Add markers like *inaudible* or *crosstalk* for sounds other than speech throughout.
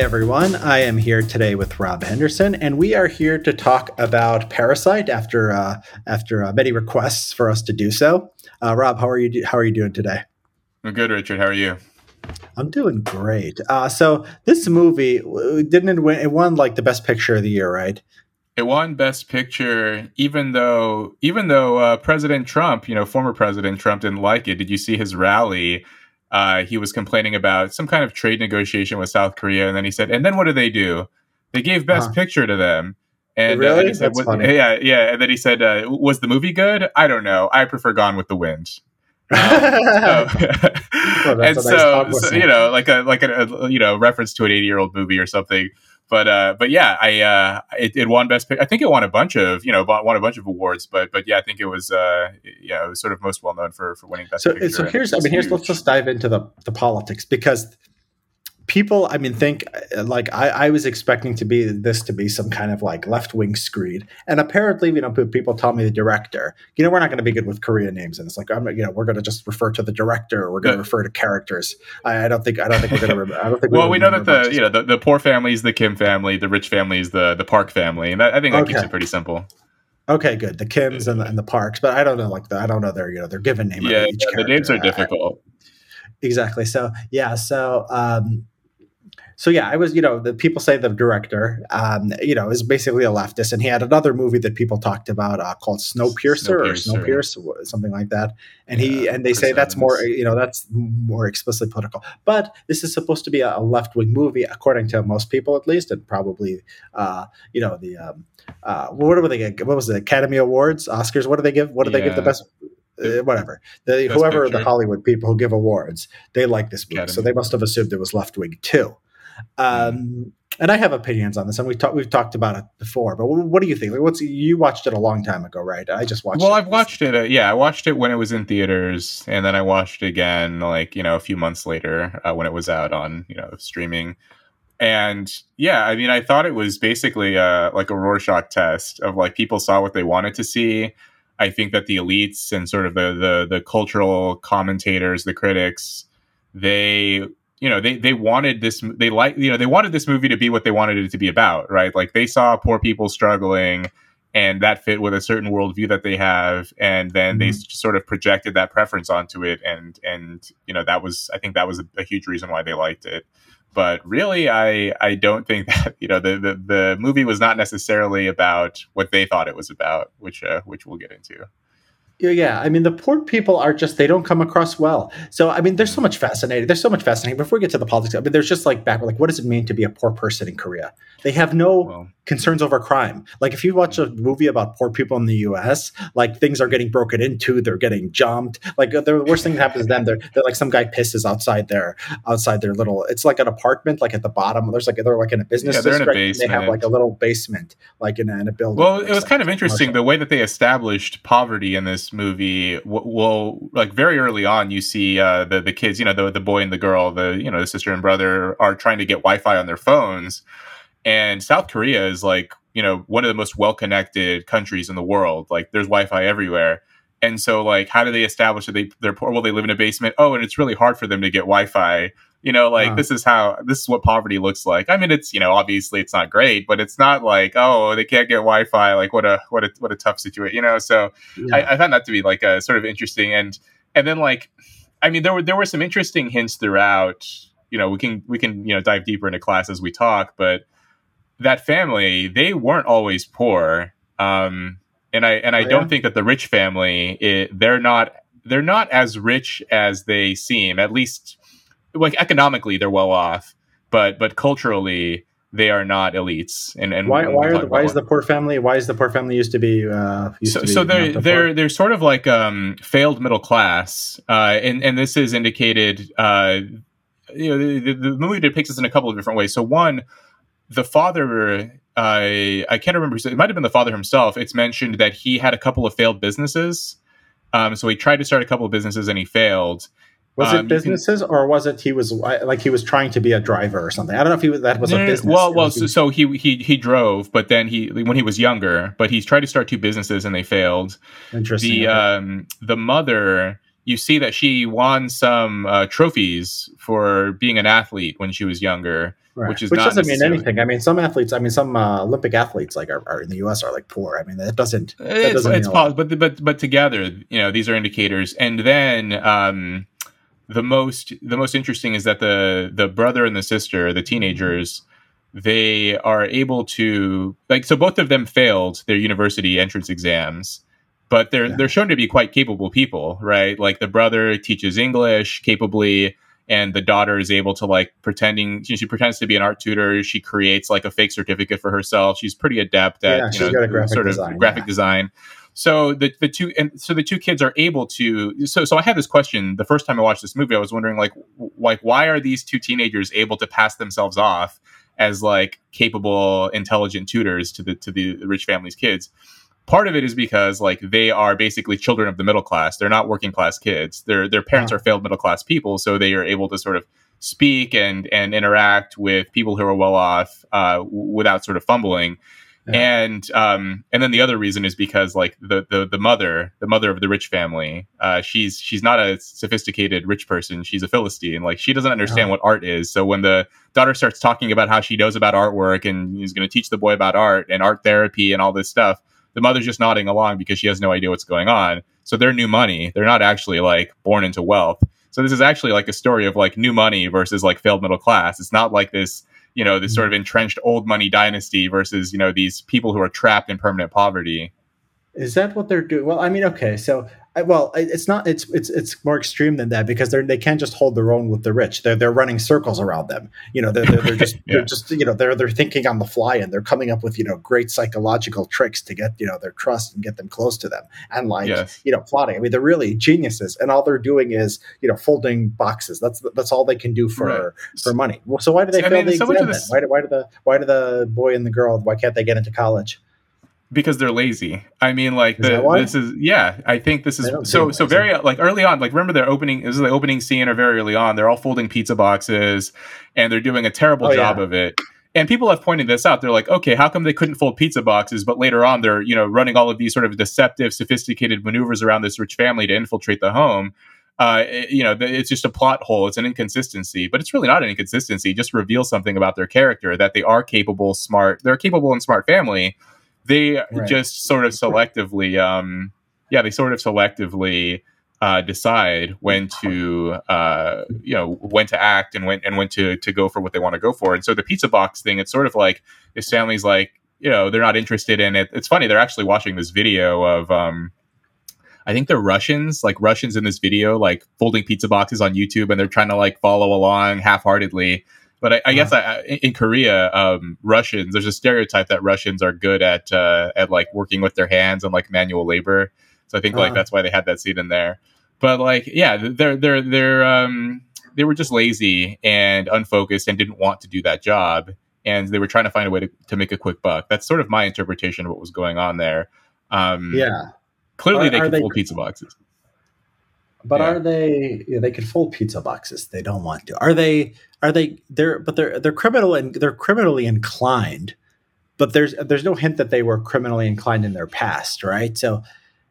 Hi, everyone. I am here today with Rob Henderson, and we are here to talk about Parasite after uh, after uh, many requests for us to do so. Uh, Rob, how are you? How are you doing today? I'm good, Richard. How are you? I'm doing great. Uh, so this movie didn't it win? It won like the best picture of the year, right? It won Best Picture, even though even though uh, President Trump, you know, former President Trump, didn't like it. Did you see his rally? Uh, he was complaining about some kind of trade negotiation with South Korea, and then he said, "And then what do they do? They gave Best Huh. Picture to them." And Really? uh, he said, That's "Was- funny. Yeah, yeah. And then he said, uh, "Was the movie good? I don't know. I prefer Gone with the Wind." *laughs* So, Well, *laughs* and nice so, so, you know, like a like a, a, you know reference to an eighty year old movie or something. But uh, but yeah, I uh, it, it won best. Pic- I think it won a bunch of you know won a bunch of awards. But but yeah, I think it was uh, yeah, it was sort of most well known for for winning best. so picture. so here's I mean here's let's just dive into the the politics because people I mean think uh, like I, I was expecting to be this to be some kind of like left wing screed. And apparently you know people tell me the director you know we're not going to be good with Korean names. And it's like I'm you know we're going to just refer to the director or we're going to refer to characters. I, I don't think I don't think we're going to I don't think Well, we know that the you know the, the poor family is the Kim family, the rich family is the the Park family, and that, I think that keeps Okay. it pretty simple. okay good. The Kims and the, and the Parks but I don't know like the, I don't know their you know their given name Yeah, each the names are I- difficult. exactly. So yeah so um so yeah i was you know the people say the director um you know is basically a leftist and he had another movie that people talked about uh, called snowpiercer, or Snowpiercer. snowpiercer something like that. And he and they say that's more you know that's more explicitly political. But this is supposed to be a, a left-wing movie according to most people at least and probably uh you know the um uh what were they what was the academy awards? Oscars? What do they give? What do they give the best uh, whatever. The, whoever the Hollywood people who give awards, they like this movie, so they must have assumed it was left wing too. Um, and I have opinions on this, and we talked we've talked about it before. But what, what do you think? Like, what's you watched it a long time ago, right? I just watched. Well, it I've watched it. Uh, yeah, I watched it when it was in theaters, and then I watched it again, like you know, a few months later uh, when it was out on you know streaming. And yeah, I mean, I thought it was basically uh, like a Rorschach test of like people saw what they wanted to see. I think that the elites and sort of the the, the cultural commentators, the critics, they you know they they wanted this they like you know they wanted this movie to be what they wanted it to be about, right? Like they saw poor people struggling and that fit with a certain worldview that they have and then they Mhm. s- sort of projected that preference onto it and and you know that was i think that was a, a huge reason why they liked it but really i i don't think *laughs* that you know the, the the movie was not necessarily about what they thought it was about which uh, which we'll get into Yeah. I mean, the poor people are just, they don't come across well. So, I mean, there's so much fascinating. There's so much fascinating. Before we get to the politics, I mean, there's just like back, like, what does it mean to be a poor person in Korea? They have no well concerns over crime. Like, if you watch a movie about poor people in the US, like, things are getting broken into, they're getting jumped. Like, the worst thing that happens to them, they're, they're like, some guy pisses outside their, outside their little, it's like an apartment, like at the bottom. There's like, they're like in a business Yeah, a district. and They have like a little basement, like in a, in a building. Well, it was kind of interesting commercial. the way that they established poverty in this movie. Well, like very early on, you see uh, the the kids, you know, the the boy and the girl, the you know, the sister and brother are trying to get Wi-Fi on their phones, and South Korea is like you know one of the most well connected countries in the world. Like there's Wi-Fi everywhere. And so, like, how do they establish that they they're poor? Well, they live in a basement. Oh, and it's really hard for them to get Wi-Fi. You know, like this is how this is what poverty looks like. I mean, it's you know obviously it's not great, but it's not like oh they can't get Wi-Fi. Like what a what a what a tough situation. You know, so Yeah. I, I found that to be like a sort of interesting and and then like I mean there were there were some interesting hints throughout. You know, we can we can you know dive deeper into class as we talk, but that family they weren't always poor. Um, and I and I Oh, don't yeah? think that the rich family it, they're not they're not as rich as they seem. At least like economically they're well off, but but culturally they are not elites. And and why why, are the, why is the poor family why is the poor family used to be uh used so, to be so they're the they're poor? they're sort of like um, failed middle class, uh, and and this is indicated. Uh, you know, the, the, the movie depicts this in a couple of different ways. So one, the father, I I can't remember. It might have been the father himself. It's mentioned that he had a couple of failed businesses. Um, so he tried to start a couple of businesses and he failed. was um, it you can- businesses or was it he was like he was trying to be a driver or something i don't know if he was that was No, a no. business Well, well, so, so he he he drove, but then he when he was younger, but he's tried to start two businesses and they failed. interesting the okay. um the mother you see that she won some uh, trophies for being an athlete when she was younger, right. which is which doesn't mean anything. I mean, some athletes, I mean, some uh, Olympic athletes like are, are, in the U.S. are like poor. I mean, that doesn't. That it's doesn't it's possible, but but but together, you know, these are indicators. And then um, the most the most interesting is that the the brother and the sister, the teenagers. They are able to like so both of them failed their university entrance exams, but they're yeah. they're shown to be quite capable people, right? Like the brother teaches English capably, and the daughter is able to like pretending she, she pretends to be an art tutor. She creates like a fake certificate for herself. She's pretty adept at yeah, you know, sort design, of graphic yeah. design. So the the two and so the two kids are able to. So so I had this question the first time I watched this movie. I was wondering like like why are these two teenagers able to pass themselves off as like capable, intelligent tutors to the to the rich family's kids? Part of it is because like they are basically children of the middle class. They're not working class kids. Their their parents yeah. are failed middle class people, so they are able to sort of speak and and interact with people who are well off uh, without sort of fumbling. Yeah. And um, and then the other reason is because like the the, the mother, the mother of the rich family, uh, she's she's not a sophisticated rich person. She's a philistine. Like she doesn't understand uh-huh. what art is. So when the daughter starts talking about how she knows about artwork and is going to teach the boy about art and art therapy and all this stuff, the mother's just nodding along because she has no idea what's going on. So they're new money. They're not actually like born into wealth. So this is actually like a story of like new money versus like failed middle class. It's not like this, you know, this mm. sort of entrenched old money dynasty versus, you know, these people who are trapped in permanent poverty. Is that what they're doing? Well, I mean, okay, so well, it's not. It's it's it's more extreme than that because they're they can't just hold their own with the rich. They're they're running circles around them. You know, they're they're, they're just *laughs* yeah. they're just you know they're they're thinking on the fly and they're coming up with you know great psychological tricks to get you know their trust and get them close to them and like yes. you know plotting. I mean, they're really geniuses, and all they're doing is you know folding boxes. That's that's all they can do for right. for money. Well, so why do they fail I mean, the exam? Then? Why do, why do the why do the boy and the girl why can't they get into college? Because they're lazy. I mean, like the, this is yeah. I think this is so so very like early on. Like remember their opening. This is the opening scene or very early on. They're all folding pizza boxes, and they're doing a terrible oh, job yeah. of it. And people have pointed this out. They're like, okay, how come they couldn't fold pizza boxes, but later on they're you know running all of these sort of deceptive, sophisticated maneuvers around this rich family to infiltrate the home. Uh, it, you know, it's just a plot hole. It's an inconsistency, but it's really not an inconsistency. It just reveals something about their character that they are capable, smart. They're a capable and smart family they right. just sort of selectively um yeah they sort of selectively uh, decide when to uh, you know when to act and when and when to to go for what they want to go for and so the pizza box thing it's sort of like this family's like you know they're not interested in it it's funny they're actually watching this video of um I think they're Russians, like Russians in this video, like folding pizza boxes on YouTube, and they're trying to like follow along half-heartedly. But I, I guess I, in Korea, um, Russians there's a stereotype that Russians are good at uh, at like working with their hands and like manual labor. So I think like uh-huh. that's why they had that scene in there. But like, yeah, they're they're they're um, they were just lazy and unfocused and didn't want to do that job, and they were trying to find a way to, to make a quick buck. That's sort of my interpretation of what was going on there. Um, yeah, clearly are, they can fold pizza boxes. But yeah. are they? Yeah, they can fold pizza boxes. They don't want to. Are they? Are they? They're but they're they're criminal and they're criminally inclined. But there's there's no hint that they were criminally inclined in their past, right? So,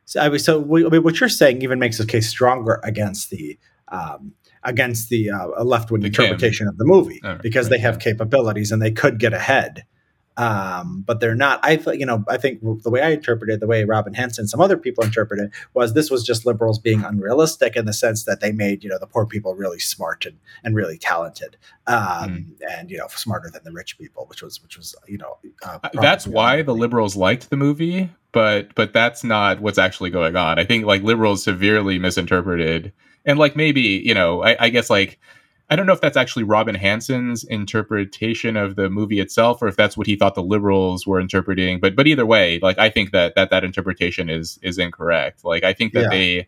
so I mean, so we, I mean, what you're saying even makes the case stronger against the um, against the uh, left wing interpretation of the movie because right, they have yeah. capabilities and they could get ahead um, but they're not. I you know I think the way I interpreted, the way Robin Hanson, some other people interpreted, was this was just liberals being unrealistic in the sense that they made you know the poor people really smart and and really talented, um, mm. and you know smarter than the rich people, which was which was you know uh, uh that's why the liberals liked the movie, but but that's not what's actually going on. I think like liberals severely misinterpreted, and like maybe you know I, I guess like I don't know if that's actually Robin Hanson's interpretation of the movie itself, or if that's what he thought the liberals were interpreting. But but either way, like I think that that that interpretation is is incorrect. Like I think that yeah. they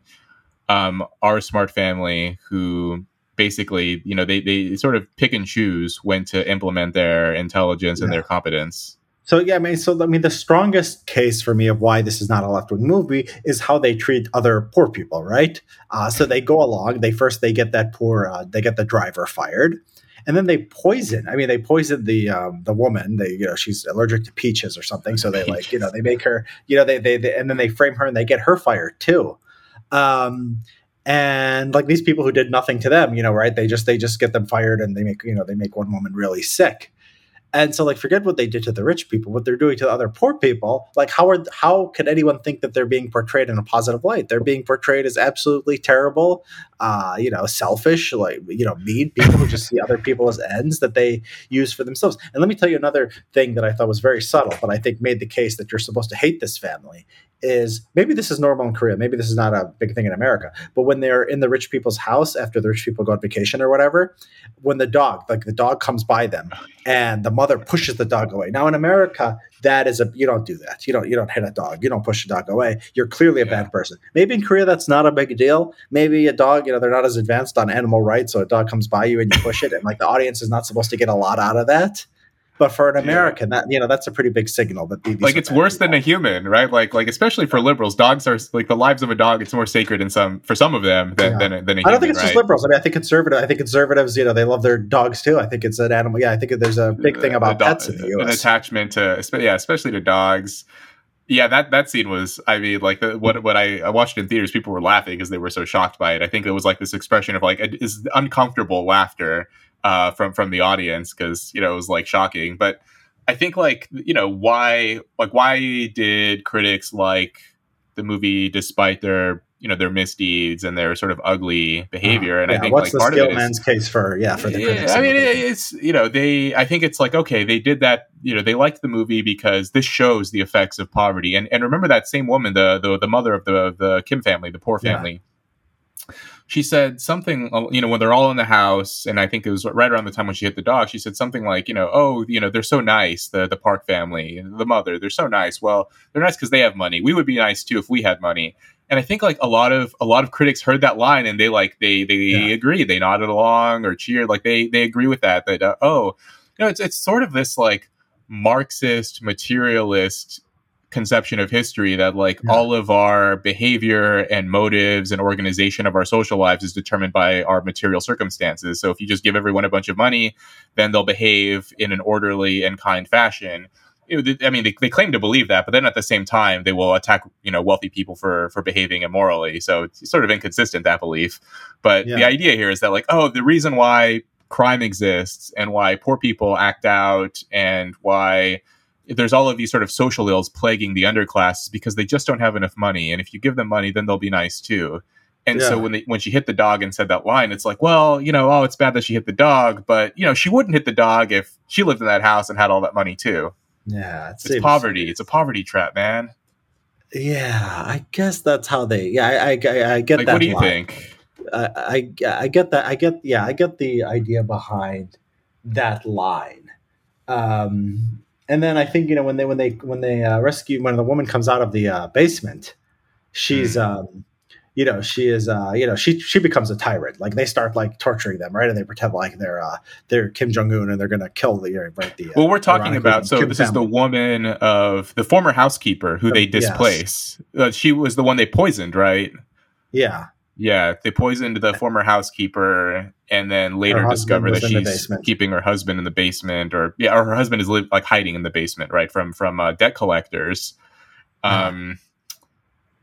um, are a smart family who basically you know they they sort of pick and choose when to implement their intelligence yeah. and their competence. So yeah, I mean, so I mean, the strongest case for me of why this is not a left wing movie is how they treat other poor people, right? Uh, so they go along. They first they get that poor, uh, they get the driver fired, and then they poison. I mean, they poison the um, the woman. They you know she's allergic to peaches or something. So they like you know they make her you know they, they, they and then they frame her and they get her fired too. Um, and like these people who did nothing to them you know right they just they just get them fired and they make you know they make one woman really sick and so like forget what they did to the rich people what they're doing to the other poor people. Like how are how could anyone think that they're being portrayed in a positive light? They're being portrayed as absolutely terrible uh you know selfish like you know mean people who just see other people as ends that they use for themselves. And let me tell you another thing that i thought was very subtle but i think made the case that you're supposed to hate this family is maybe this is normal in Korea, maybe this is not a big thing in America, but when they're in the rich people's house after the rich people go on vacation or whatever, when the dog, like the dog comes by them and the mother pushes the dog away. Now in America, that is a you don't do that. You don't you don't hit a dog. You don't push a dog away. You're clearly a yeah. bad person. Maybe in Korea that's not a big deal. Maybe a dog, you know, they're not as advanced on animal rights, so a dog comes by you and you push it, and like the audience is not supposed to get a lot out of that. But for an American, yeah. that you know, that's a pretty big signal that these like it's worse than a human, right? Like like especially for liberals, dogs are like the lives of a dog. It's more sacred in some for some of them than yeah. than, a, than a I don't think it's right? just liberals. I mean, I think conservative. I think conservatives, you know, they love their dogs too. I think it's an animal. Yeah, I think there's a big thing uh, about do- pets in the U.S. An attachment to, yeah, especially to dogs. Yeah, that that scene was. I mean, like the, what what I, I watched in theaters, people were laughing because they were so shocked by it. I think it was like this expression of like is uncomfortable laughter uh, from from the audience because you know it was like shocking, but I think like you know why like why did critics like the movie despite their you know their misdeeds and their sort of ugly behavior? Uh, and yeah, I think what's like the part case for yeah for the yeah, critics I mean it's you know they I think it's like okay they did that you know they liked the movie because this shows the effects of poverty. And and remember that same woman the the, the mother of the the Kim family the poor family yeah she said something, uh, you know, when they're all in the house, and I think it was right around the time when she hit the dog, she said something like, you know, oh, you know, they're so nice, the the Park family, the mother, they're so nice. Well, they're nice because they have money. We would be nice too if we had money. And I think like a lot of a lot of critics heard that line and they like they they yeah. agree, they nodded along or cheered, like they they agree with that. That uh, oh, you know, it's it's sort of this like Marxist materialist conception of history that like yeah. all of our behavior and motives and organization of our social lives is determined by our material circumstances. So if you just give everyone a bunch of money, then they'll behave in an orderly and kind fashion. I mean, they, they claim to believe that, but then at the same time, they will attack you know wealthy people for for behaving immorally. So it's sort of inconsistent that belief. But yeah. the idea here is that like, oh, the reason why crime exists and why poor people act out and why there's all of these sort of social ills plaguing the underclass because they just don't have enough money. And if you give them money, then they'll be nice too. And yeah. so when they, when she hit the dog and said that line, it's like, well, you know, oh, it's bad that she hit the dog, but you know, she wouldn't hit the dog if she lived in that house and had all that money too. Yeah, it it's poverty. It's a poverty trap, man. Yeah, I guess that's how they. Yeah, I, I, I get like, that. What do you line. think? I, I, I get that. I get. Yeah, I get the idea behind that line. Um, and then I think you know when they when they when they uh, rescue when the woman comes out of the uh, basement, she's mm. um, you know she is uh, you know she she becomes a tyrant. Like they start like torturing them, right? And they pretend like they're uh, they're Kim Jong Un and they're gonna kill the right the. Uh, well, we're talking about so Kim this family. is the woman of the former housekeeper who they displace. Yes. Uh, she was the one they poisoned, right? Yeah. Yeah, they poisoned the former housekeeper, and then later discover that she's keeping her husband in the basement, or yeah, or her husband is li- like hiding in the basement, right, from from uh, debt collectors. Uh-huh. Um,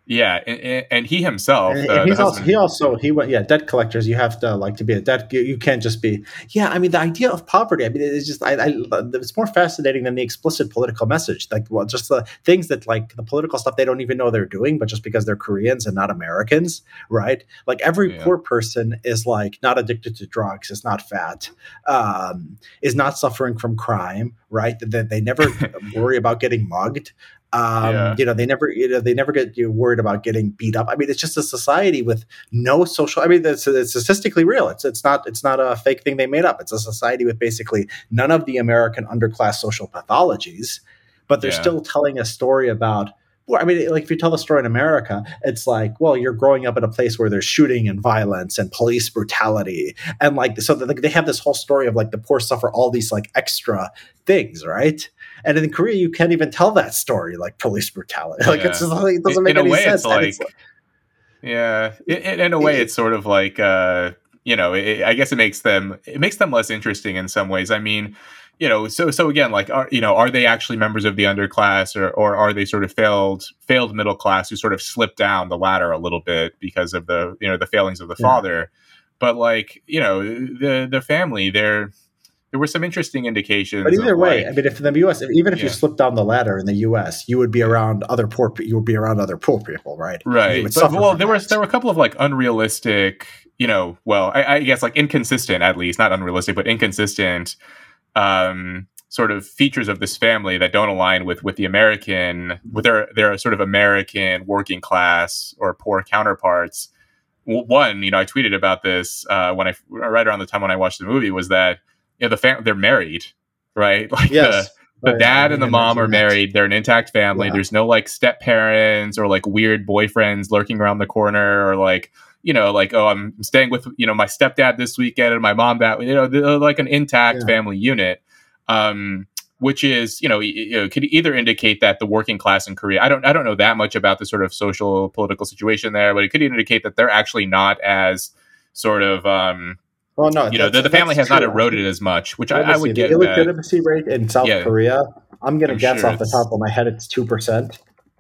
yeah, and, and he himself, and, uh, he's also, he also he went yeah debt collectors. You have to like to be a debt. You, you, can't just be yeah. I mean the idea of poverty. I mean it's just I, I it's more fascinating than the explicit political message. Like well, just the things that like the political stuff they don't even know they're doing, but just because they're Koreans and not Americans, right? Like every yeah. poor person is like not addicted to drugs, is not fat, um, is not suffering from crime, right? That they never *laughs* worry about getting mugged. Um, yeah. You know, they never, you know, they never get you worried about getting beat up. I mean, it's just a society with no social. I mean, it's, it's statistically real. It's it's not it's not a fake thing they made up. It's a society with basically none of the American underclass social pathologies, but they're yeah. still telling a story about. Well, I mean, like if you tell the story in America, it's like, well, you're growing up in a place where there's shooting and violence and police brutality, and like so like, they have this whole story of like the poor suffer all these like extra things, right? And in Korea, you can't even tell that story like police brutality. *laughs* Like yeah. it's just, like, it doesn't make in any sense. Like, it's like, yeah, in, in, a way, it's sort of like uh, you know, it, I guess it makes them it makes them less interesting in some ways. I mean, you know, so so again, like, are you know, are they actually members of the underclass, or or are they sort of failed failed middle class who sort of slipped down the ladder a little bit because of the you know the failings of the yeah. father? But like, you know, the the family, they're there were some interesting indications. But either way, like, I mean, if in the U.S., even if yeah. you slip down the ladder in the U.S., you would be around other poor. You would be around other poor people, right? Right. But, well, there that. was there were a couple of like unrealistic, you know, well, I, I, guess like inconsistent, at least not unrealistic, but inconsistent um, sort of features of this family that don't align with with the American with their their sort of American working class or poor counterparts. One, you know, I tweeted about this uh, when I right around the time when I watched the movie was that you know the fam- they're married, right? *laughs* Like yes. the, the right. dad and the mom are married. They're an intact family. Yeah. There's no like step parents or like weird boyfriends lurking around the corner or like you know, like, oh, I'm staying with, you know, my stepdad this weekend and my mom that, you know, like an intact yeah. family unit. Um, which is, you know, you know, could either indicate that the working class in Korea, I don't, I don't know that much about the sort of social political situation there, but it could indicate that they're actually not as sort of, um, well, no, you know, the, the family has true. not eroded as much, which I, I, would get. The illegitimacy rate in South yeah. Korea, I'm going to guess sure off the top of my head, it's two percent.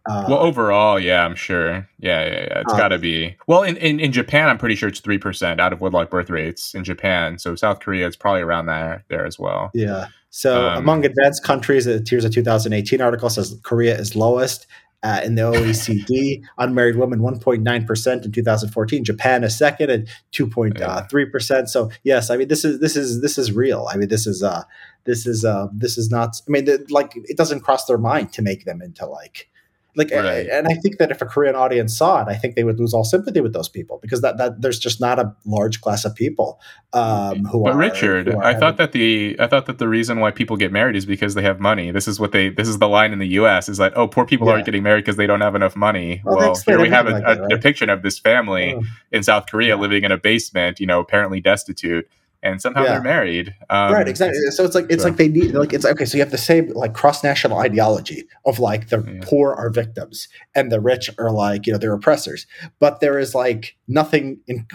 Uh, well, overall, yeah, I'm sure. Yeah, yeah, yeah. It's uh, got to be. Well, in, in, in Japan, I'm pretty sure it's three percent out of woodlock birth rates in Japan. So South Korea, it's probably around there there as well. Yeah. So um, among advanced countries, the Tears of 2018 article says Korea is lowest. Uh, in the OECD, *laughs* unmarried women 1.9% in 2014. Japan is second at 2.3%. So yes, I mean this is this is this is real. I mean this is uh this is uh this is not. I mean like it doesn't cross their mind to make them into like like, right. and I think that if a Korean audience saw it, I think they would lose all sympathy with those people because that, that there's just not a large class of people um, who but are. Richard, who are I thought that the I thought that the reason why people get married is because they have money. This is what they. This is the line in the U.S. is that oh, poor people yeah. aren't getting married because they don't have enough money. Well, well here we have a, like that, right? a, depiction of this family oh. in South Korea yeah. living in a basement, you know, apparently destitute and somehow yeah. they're married. Um, right, exactly. So it's like it's so. like they need like it's okay. So you have the same like cross national ideology of like the yeah. poor are victims and the rich are like you know they're oppressors. But there is like nothing in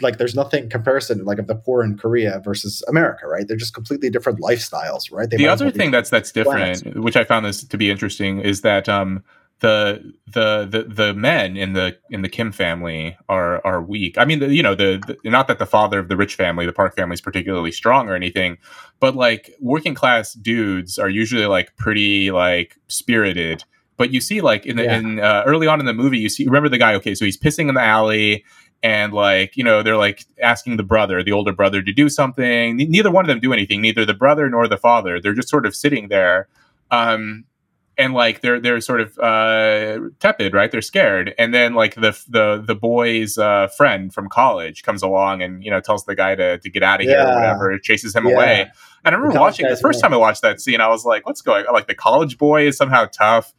like there's nothing comparison like of the poor in Korea versus America. Right, they're just completely different lifestyles. Right. They the other thing that's that's different, planets. which I found this to be interesting, is that um, the the the the men in the in the Kim family are are weak. I mean, the, you know, the, the, not that the father of the rich family, the Park family, is particularly strong or anything, but like working class dudes are usually like pretty like spirited. But you see, like in the yeah. in uh, early on in the movie, you see remember the guy? Okay, so he's pissing in the alley. And like you know, they're like asking the brother, the older brother, to do something. Neither one of them do anything. Neither the brother nor the father. They're just sort of sitting there. Um, and like they're they're sort of uh, tepid, right? They're scared, and then like the the the boy's uh, friend from college comes along and you know tells the guy to to get out of yeah. here or whatever, chases him yeah. away. And I remember the watching the first time I watched that scene, I was like, "What's going?" on? Like the college boy is somehow tough,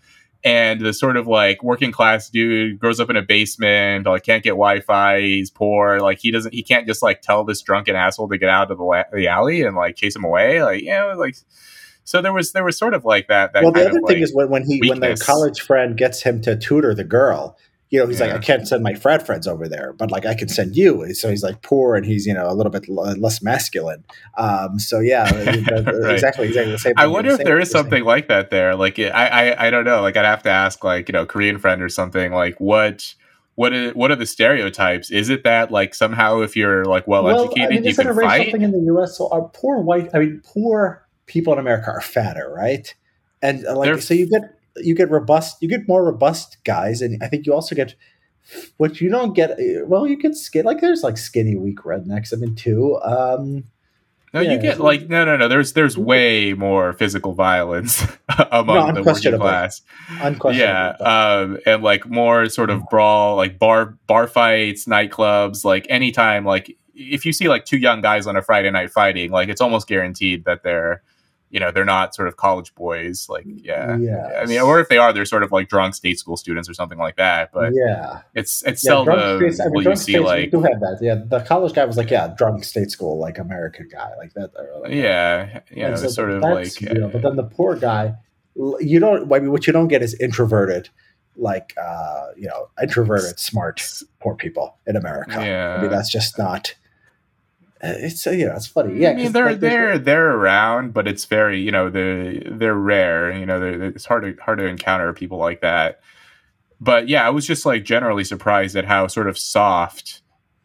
and the sort of like working class dude grows up in a basement, like can't get Wi-Fi, he's poor, like he doesn't, he can't just like tell this drunken asshole to get out of the, la- the alley and like chase him away, like you know, like so there was there was sort of like that. that well, the other thing like is when, when he weakness. when the college friend gets him to tutor the girl, you know, he's yeah. like, I can't send my frat friends over there, but like I can send you. So he's like poor and he's you know a little bit l- less masculine. Um, so yeah, *laughs* right. exactly, exactly the same. I wonder if there is something like that there. Like I, I, I don't know. Like I'd have to ask like you know Korean friend or something. Like what what are what are the stereotypes? Is it that like somehow if you're like well, well educated, I mean, you can fight? Something in the U.S. So our poor white, I mean, poor people in America are fatter, right? And uh, like They're, so you get you get robust you get more robust guys and I think you also get what you don't get uh, well you get skin like there's like skinny weak rednecks I mean too um no, yeah, you get like no, no, no. There's there's way more physical violence *laughs* among no, the working class. Unquestionable. Yeah, um, and like more sort of brawl, like bar bar fights, nightclubs, like anytime. Like if you see like two young guys on a Friday night fighting, like it's almost guaranteed that they're you know they're not sort of college boys like yeah. yes. i mean or if they are they're sort of like drunk state school students or something like that but yeah. it's it's yeah, seldom I mean, will you see like do have that. Yeah the college guy was like yeah drunk state school like american guy like that like, yeah yeah so sort of like you know, but then the poor guy you don't I mean, what you don't get is introverted like uh you know introverted smart poor people in america. Yeah i mean that's just not it's uh, know it's funny. Yeah, I mean, they're like, they're they're around, but it's very you know they're they're rare. You know, they're, it's hard to hard to encounter people like that. But yeah, I was just like generally surprised at how sort of soft.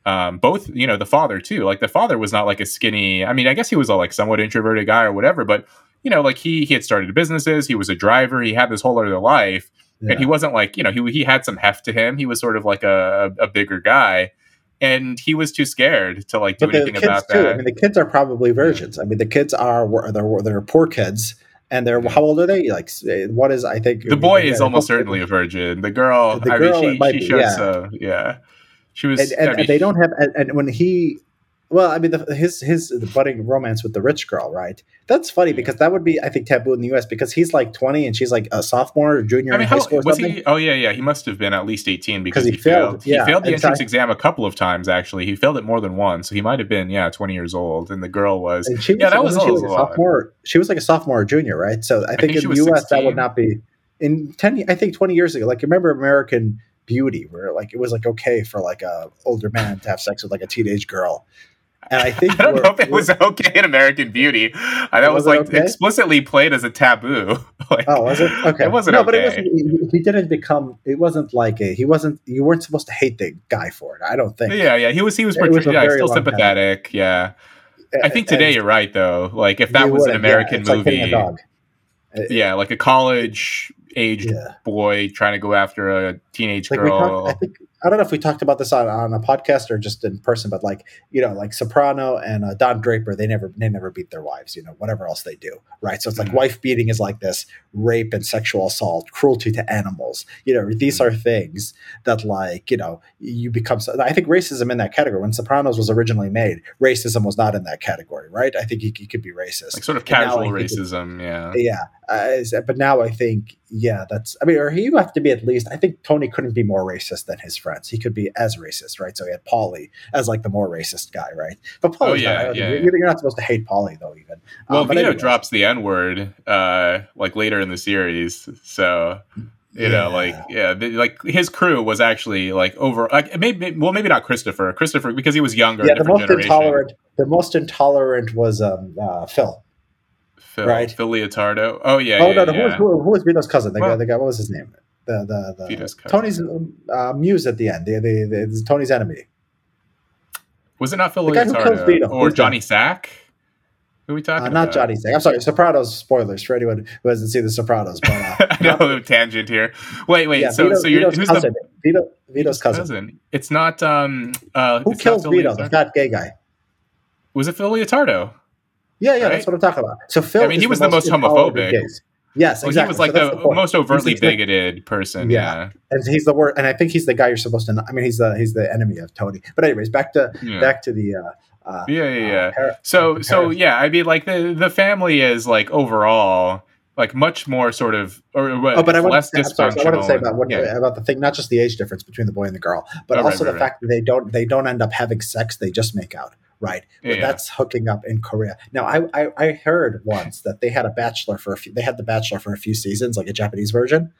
Um, both, you know, the father too. Like the father was not like a skinny. I mean, I guess he was a like somewhat introverted guy or whatever. But you know, like he he had started businesses. He was a driver. He had this whole other life yeah. and he wasn't like you know he he had some heft to him. He was sort of like a a bigger guy, and he was too scared to like do but the anything kids about too. that. I mean, the kids are probably virgins. I mean, the kids are they're they're poor kids, and they're how old are they? Like, eh, what is I think the boy yeah, is almost certainly a virgin. The girl, The I girl, mean, she she be, showed yeah. yeah. She was, and, and, I mean, and they don't have and, and when he well i mean the, his his the budding romance with the rich girl right that's funny because that would be i think taboo in the us because he's like 20 and she's like a sophomore or junior I in high school or was something he? Oh yeah, yeah. He must have been at least eighteen because he, he failed, failed. yeah. He failed the And entrance I- exam a couple of times. Actually, he failed it more than once. So he might have been, yeah, twenty years old. And the girl was, and she was, yeah, that was, she was a sophomore she was like a sophomore or junior right so i think, think in the us that would not be in 10 i think 20 years ago like remember american beauty where like it was like okay for like a older man to have sex with like a teenage girl and i think *laughs* I don't know if it was okay in American Beauty. Uh, that was, Was like okay? explicitly played as a taboo. *laughs* like, Oh, was it okay? It wasn't no, but it okay. wasn't. He, he didn't become. It wasn't like a. He wasn't. You weren't supposed to hate the guy for it. I don't think. yeah, yeah. He was he was, It was yeah, still long time. sympathetic. Yeah. I think today And you're right though. Like if that was an yeah, American like movie, dog. yeah, like a college aged Yeah. boy trying to go after a teenage Like girl. talked, I think I don't know if we talked about this on, on a podcast or just in person, but like you know, like Soprano and uh, Don Draper, they never they never beat their wives. You know, whatever else they do, right? So it's like Mhm. wife beating is like this rape and sexual assault, cruelty to animals. You know, these are things that like you know you become. I think racism in that category. When Sopranos was originally made, racism was not in that category, right? I think he, he could be racist. like sort of casual I think it's- racism, yeah. yeah uh, but now i think yeah that's i mean or you have to be at least i think tony couldn't be more racist than his friends he could be as racist right so he had Paulie as like the more racist guy right but Paulie's Oh, yeah, not, yeah, you're, you're not supposed to hate Paulie though even Well, Um, Vito anyways, drops the N word uh, like later in the series, so you know, Yeah. like yeah, like his crew was actually like over. Like maybe well, maybe not Christopher. Christopher because he was younger, yeah the most generation. intolerant the most intolerant was um uh, phil Phil, right. Phil Leotardo. Oh yeah, oh yeah, no, no who, was, who, who was Vito's cousin the guy the guy what was his name the the, the Vito's cousin. Tony's uh, muse at the end the, the, the Tony's enemy Was it not Phil The guy who kills Leotardo or Who's? Johnny Sack? Who are we talking uh, about? not Johnny Sack. I'm sorry, Sopranos spoilers for anyone who hasn't seen the Sopranos. But uh, *laughs* I know tangent here. Wait, wait. yeah, so, Vito, so you're Vito's who's cousin. the Vito, Vito's cousin. It's not. Um. Uh. Who kills Vito? The fat gay guy. Was it Phil Leotardo? Yeah, yeah, Right? that's what I'm talking about. So Phil, I mean, he was the most intolerant of homophobic. Yes, Well, exactly. he was like So that's the, most overtly He's the- bigoted person. Yeah. Yeah. and he's the worst. And I think he's the guy you're supposed to. Know. I mean, he's the he's the enemy of Tony. But anyways, back to Yeah. back to the. Uh, uh, Yeah, yeah, yeah. uh, So, so yeah, I mean, like the the family is like overall like much more sort of or, or Oh, but I less to, I'm sorry, so I wanted to say about what, yeah. about the thing, not just the age difference between the boy and the girl, but Oh, right, also right, the right. fact that they don't they don't end up having sex; they just make out. Right, But yeah. that's hooking up in Korea. Now, I, I I heard once that they had a bachelor for a few. They had the bachelor for a few seasons, like a Japanese version,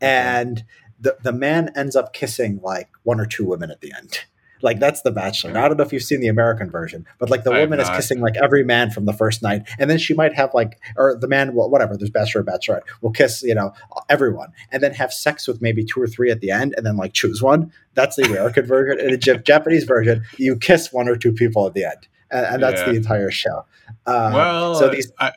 and the the man ends up kissing like one or two women at the end. Like that's the Bachelor. Now, I don't know if you've seen the American version, but like the I woman is kissing like every man from the first night, and then she might have like, or the man, well, whatever. There's Bachelor or Bachelorette will kiss, you know, everyone, and then have sex with maybe two or three at the end, and then like choose one. That's the American *laughs* version. In the Japanese version, you kiss one or two people at the end, and, and that's Yeah. the entire show. Uh, well, so these I,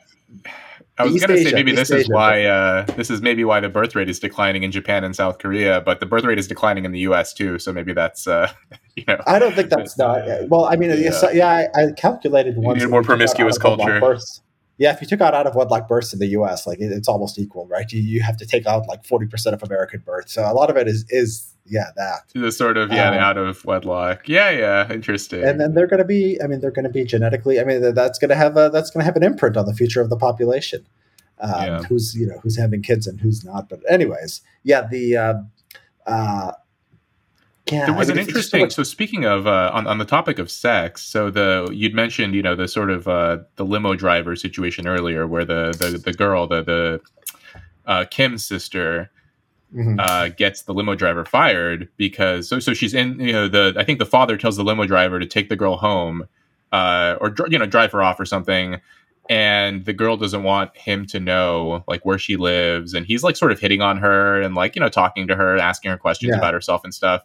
I was going to say maybe East this is why uh, this is maybe why the birth rate is declining in Japan and South Korea, but the birth rate is declining in the U.S. too. So maybe that's uh, *laughs* you know I don't think that's not. Well, I mean, yeah, so, yeah I, I calculated once. more you took out promiscuous culture. Births, yeah, if you took out out of wedlock births in the U.S., like it, it's almost equal, right? You, you have to take out like forty percent of American births, so a lot of it is is yeah that. the sort of yeah Um, out of wedlock. Yeah, yeah, interesting. And then they're going to be. I mean, they're going to be genetically. I mean, that's going to have a that's going to have an imprint on the future of the population. Um, Yeah. Who's you know who's having kids and who's not. But anyways, yeah, the. Uh, uh, yeah, there was I mean, an so interesting much- so speaking of uh, on, on the topic of sex so the you'd mentioned you know the sort of uh, the limo driver situation earlier where the the, the girl the the uh, kim's sister Mhm. uh, gets the limo driver fired because so so she's in you know the I think the father tells the limo driver to take the girl home uh, or you know drive her off or something. And the girl doesn't want him to know like where she lives. And he's like sort of hitting on her and like you know talking to her asking her questions yeah. about herself and stuff.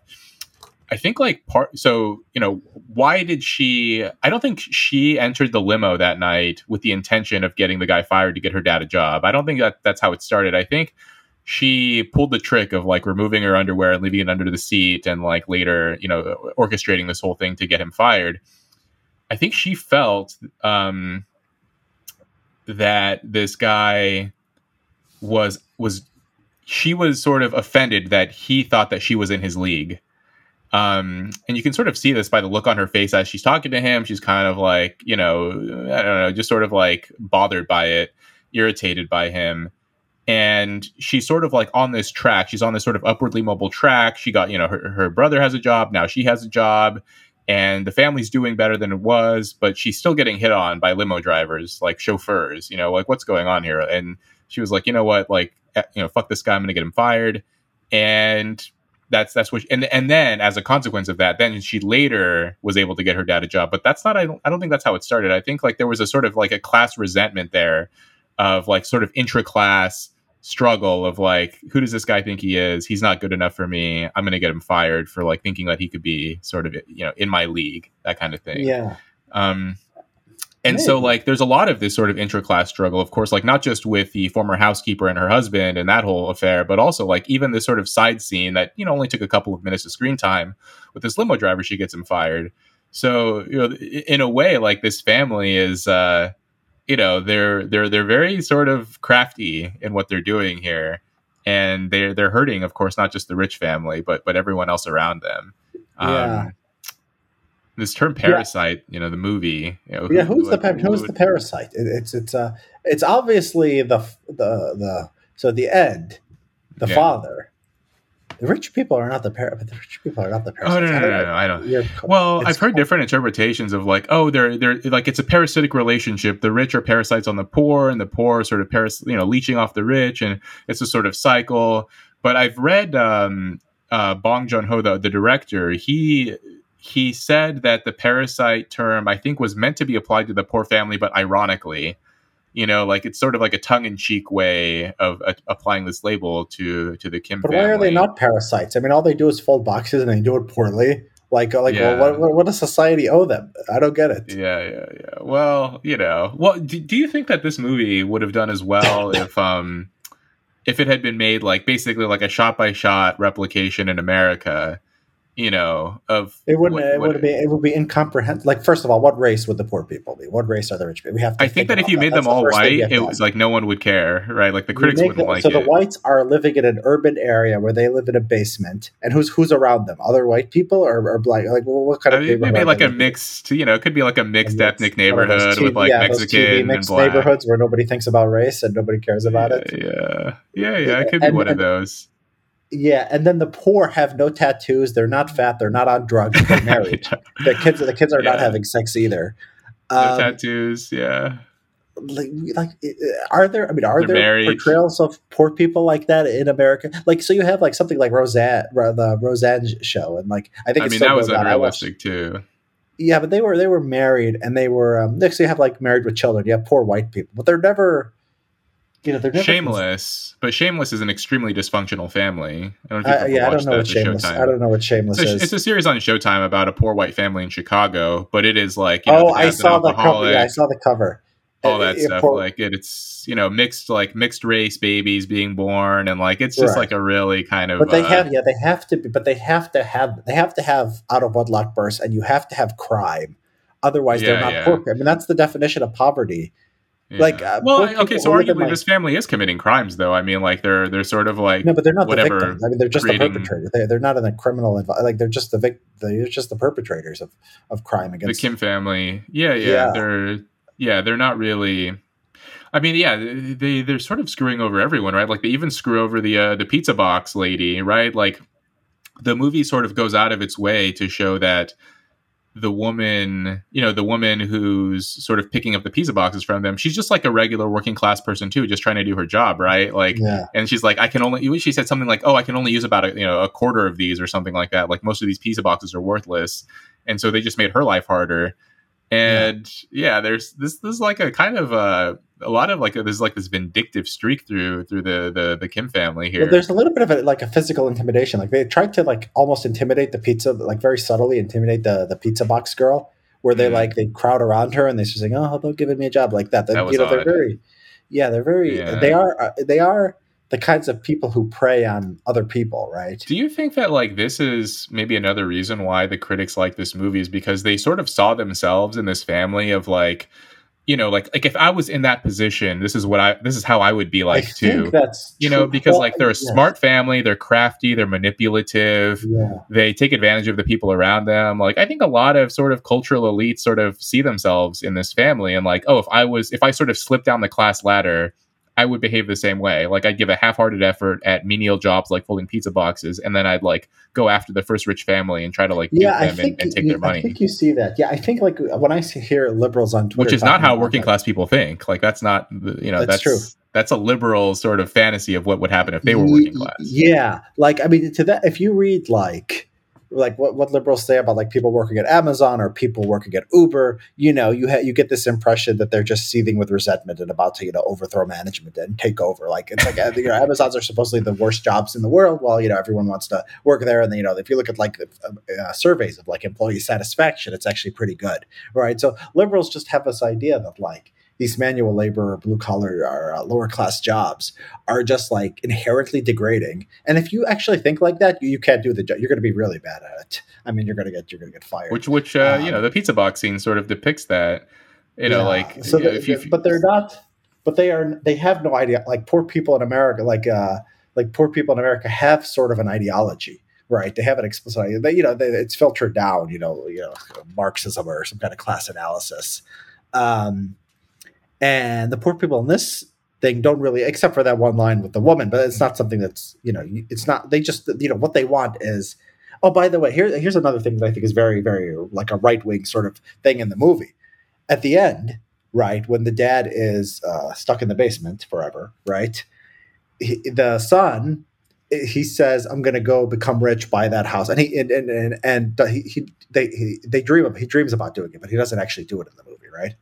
I think like part so you know why did she i don't think she entered the limo that night with the intention of getting the guy fired to get her dad a job. I don't think that that's how it started. I think she pulled the trick of like removing her underwear and leaving it under the seat and like later you know orchestrating this whole thing to get him fired i think she felt um that this guy was was she was sort of offended that he thought that she was in his league. Um, and you can sort of see this by the look on her face as she's talking to him. She's kind of like, you know, I don't know, just sort of like bothered by it, irritated by him. And she's sort of like on this track. She's on this sort of upwardly mobile track. She got, you know, her, her brother has a job. Now she has a job and the family's doing better than it was, but she's still getting hit on by limo drivers, like chauffeurs, you know, like what's going on here? And she was like, you know what, like, eh, you know, fuck this guy, I'm gonna get him fired. And that's that's what she, and and then as a consequence of that, then she later was able to get her dad a job. But that's not I don't I don't think that's how it started. I think like there was a sort of like a class resentment there of like sort of intra class struggle of like who does this guy think he is? He's not good enough for me. I'm gonna get him fired for like thinking that he could be sort of you know in my league that kind of thing. Yeah. Um and so like there's a lot of this sort of intra-class struggle of course like not just with the former housekeeper and her husband and that whole affair but also like even this sort of side scene that you know only took a couple of minutes of screen time with this limo driver she gets him fired. So you know in a way like this family is uh you know they're they're they're very sort of crafty in what they're doing here and they're they're hurting of course not just the rich family but but everyone else around them yeah. Um, this term parasite yeah. you know the movie you know, who, yeah who's the who's would... the parasite it, it's it's uh it's obviously the the the so the end the yeah. father the rich people are not the par- but the rich people are not the parasites. Oh no, no, no, no, I don't. well, I've heard different interpretations of like, oh, they're they're like it's a parasitic relationship. The rich are parasites on the poor, and the poor are sort of paras, you know, leeching off the rich, and it's a sort of cycle. But I've read um, uh, Bong Joon Ho, the, the director. He he said that the parasite term I think was meant to be applied to the poor family, but ironically you know like it's sort of like a tongue-in-cheek way of uh, applying this label to to the kim but family. why are they not parasites? I mean all they do is fold boxes and they do it poorly. Like like yeah. well, what, what, does society owe them? I don't get it. Yeah yeah yeah. Well you know well do, do you think that this movie would have done as well *coughs* if um if it had been made like basically like a shot by shot replication in america you know, of it wouldn't what, it would be it would be incomprehensible. Like first of all, what race would the poor people be? What race are the rich people? We have. I think that if you that. made That's them all white, it was like no one would care, right? Like the critics wouldn't them, like so it. So the whites are living in an urban area where they live in a basement, and who's who's around them? Other white people or, or black? Like well, what kind of? I mean, maybe like a mixed, you know, it could be like a mixed a ethnic neighborhood with like yeah, Mexican and black neighborhoods where nobody thinks about race and nobody cares about yeah, it. Yeah, yeah, yeah. It could be and, one and, of those yeah, and then the poor have no tattoos. They're not fat. They're not on drugs. They're *laughs* married. the kids, the kids are yeah. not having sex either. No um, tattoos. Yeah. Like, like, are there? I mean, are They're there married. portrayals of poor people like that in America? Like, so you have like something like Roseanne, the Roseanne show, and like I think I mean that was unrealistic too. Yeah, but they were they were married, and they were um, next. You have like married with children. You have poor white people, but they're never you know, they're Shameless, but Shameless is an extremely dysfunctional family. I don't uh, yeah, I don't know what Shameless. I don't know what Shameless it's a, is. It's a series on Showtime about a poor white family in Chicago, but it is like you know, oh, I saw the cover. Yeah, I saw the cover. All that it, stuff, like it, it's you know mixed like mixed race babies being born, and like it's just right. like a really kind of. But they uh, have, yeah, they have to be, but they have to have, they have to have out of wedlock births, and you have to have crime, otherwise yeah, they're not yeah. poor. I mean, that's the definition of poverty yeah. Like, uh, well, okay, so arguably like, this family is committing crimes, though. I mean, like they're they're sort of like no, but they're not whatever, the victims. I mean, they're just creating... the perpetrator. They're, they're not in a criminal inv- like they're just the vic- they're just the perpetrators of of crime against the Kim family. Yeah, yeah, yeah. they're yeah, they're not really. I mean, yeah, they they're sort of screwing over everyone, right? Like they even screw over the uh, the pizza box lady, right? Like the movie sort of goes out of its way to show that the woman, you know, the woman who's sort of picking up the pizza boxes from them, she's just like a regular working class person too, just trying to do her job, right? Like, yeah. and she's like, I can only. She said something like, "Oh, I can only use about a you know a quarter of these or something like that. Like most of these pizza boxes are worthless, and so they just made her life harder." And yeah. yeah, there's this this is like a kind of a a lot of like there's like this vindictive streak through through the the, the Kim family here. Well, there's a little bit of a, like a physical intimidation. Like they tried to like almost intimidate the pizza, like very subtly intimidate the the pizza box girl, where they mm. like they crowd around her and they're saying, "Oh, they're giving me a job like that." that you know, odd. they're very, yeah, they're very, yeah. they are, uh, they are the kinds of people who prey on other people, right? Do you think that like this is maybe another reason why the critics like this movie is because they sort of saw themselves in this family of like you know like like if i was in that position this is what i this is how i would be like I too that's you know because like they're a yes. smart family they're crafty they're manipulative yeah. they take advantage of the people around them like i think a lot of sort of cultural elites sort of see themselves in this family and like oh if i was if i sort of slipped down the class ladder I would behave the same way. Like I'd give a half-hearted effort at menial jobs like folding pizza boxes, and then I'd like go after the first rich family and try to like yeah, them think, and, and, take their money. I think you see that. Yeah, I think like when I hear liberals on Twitter, which is not how working that, class people think. Like that's not you know that's, that's true. That's a liberal sort of fantasy of what would happen if they were working class. Yeah, like I mean, to that if you read like like what, what liberals say about like people working at Amazon or people working at Uber, you know, you ha- you get this impression that they're just seething with resentment and about to you know overthrow management and take over. Like it's like uh, you know, Amazons are supposedly the worst jobs in the world, while you know everyone wants to work there. And then, you know, if you look at like uh, uh, surveys of like employee satisfaction, it's actually pretty good, right? So liberals just have this idea that like these manual labor or blue collar or uh, lower class jobs are just like inherently degrading. And if you actually think like that, you, you can't do the job. You're going to be really bad at it. I mean, you're going to get you're going to get fired. Which which uh, um, you know the pizza box scene sort of depicts that. You know, yeah. like so. If you, but they're not. But they are. They have no idea. Like poor people in America, like uh, like poor people in America have sort of an ideology right they have an explicit they, you know they, it's filtered down you know you know marxism or some kind of class analysis um, and the poor people in this thing don't really, except for that one line with the woman, but it's not something that's, you know, it's not, they just, you know, what they want is, oh, by the way, here, here's another thing that I think is very, very like a right wing sort of thing in the movie. At the end, right, when the dad is uh, stuck in the basement forever, right, he, the son he says, "I'm going to go become rich, buy that house," and he and and and, and he, he they he, they dream of he dreams about doing it, but he doesn't actually do it in the movie, right?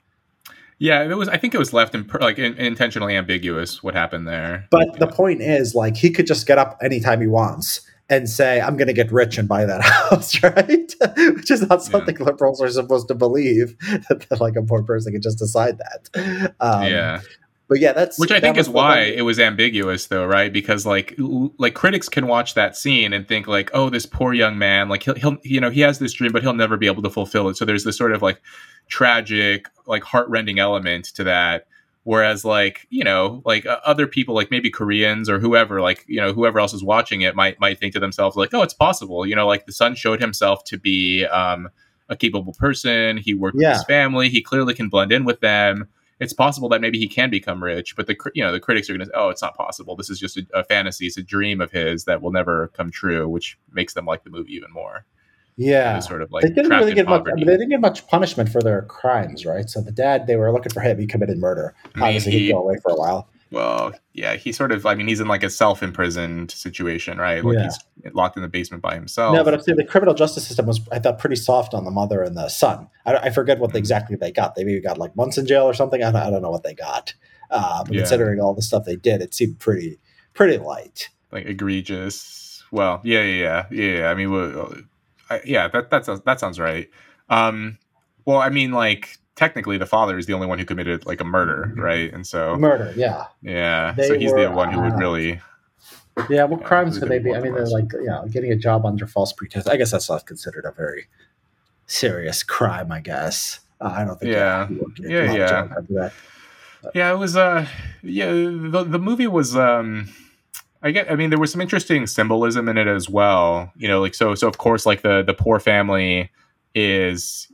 Yeah, it was. I think it was left in like in, intentionally ambiguous what happened there. But the point is, like, he could just get up anytime he wants and say, "I'm going to get rich and buy that *laughs* house," right? Which is not something yeah. liberals are supposed to believe that, *laughs* that, like a poor person could just decide that. Um, yeah. But yeah, that's which I think is why it was ambiguous, though, right? Because like like critics can watch that scene and think like, oh, this poor young man, like he'll he'll you know he has this dream, but he'll never be able to fulfill it. So there's this sort of like tragic, like heartrending element to that. Whereas like you know like uh, other people like maybe Koreans or whoever like you know whoever else is watching it might might think to themselves like, oh, it's possible. You know, like the son showed himself to be um, a capable person. He worked yeah. with his family. He clearly can blend in with them it's possible that maybe he can become rich, but the you know the critics are going to say, oh, it's not possible. This is just a, a, fantasy. It's a dream of his that will never come true, which makes them like the movie even more. Yeah, sort of like they didn't really get much. I mean, they didn't get much punishment for their crimes, right? So the dad, they were looking for him. He committed murder. Obviously, he, he'd go away for a while. Well, yeah, he sort of. I mean, he's in like a self-imprisoned situation, right? Like yeah. he's locked in the basement by himself. No, but I'm saying the criminal justice system was, I thought, pretty soft on the mother and the son. I, I forget what mm-hmm. exactly they got. They maybe got like months in jail or something. I don't, I don't know what they got. Uh, but yeah. considering all the stuff they did, it seemed pretty, pretty light. Like egregious. Well, yeah, yeah, yeah, yeah. I mean, well, I, yeah, that that sounds that sounds right. Um, well, I mean, like technically the father is the only one who committed like a murder, mm-hmm. right? And so murder, yeah, yeah. They so he's were, the one who would uh, really. Yeah, what crimes could they be? I mean, they're like, you know, getting a job under false pretense. I guess that's not considered a very serious crime. I guess uh, I don't think. Yeah, yeah, yeah. Yeah, it was. Uh, yeah, the the movie was. Um, I get. I mean, there was some interesting symbolism in it as well. You know, like so. So of course, like the the poor family is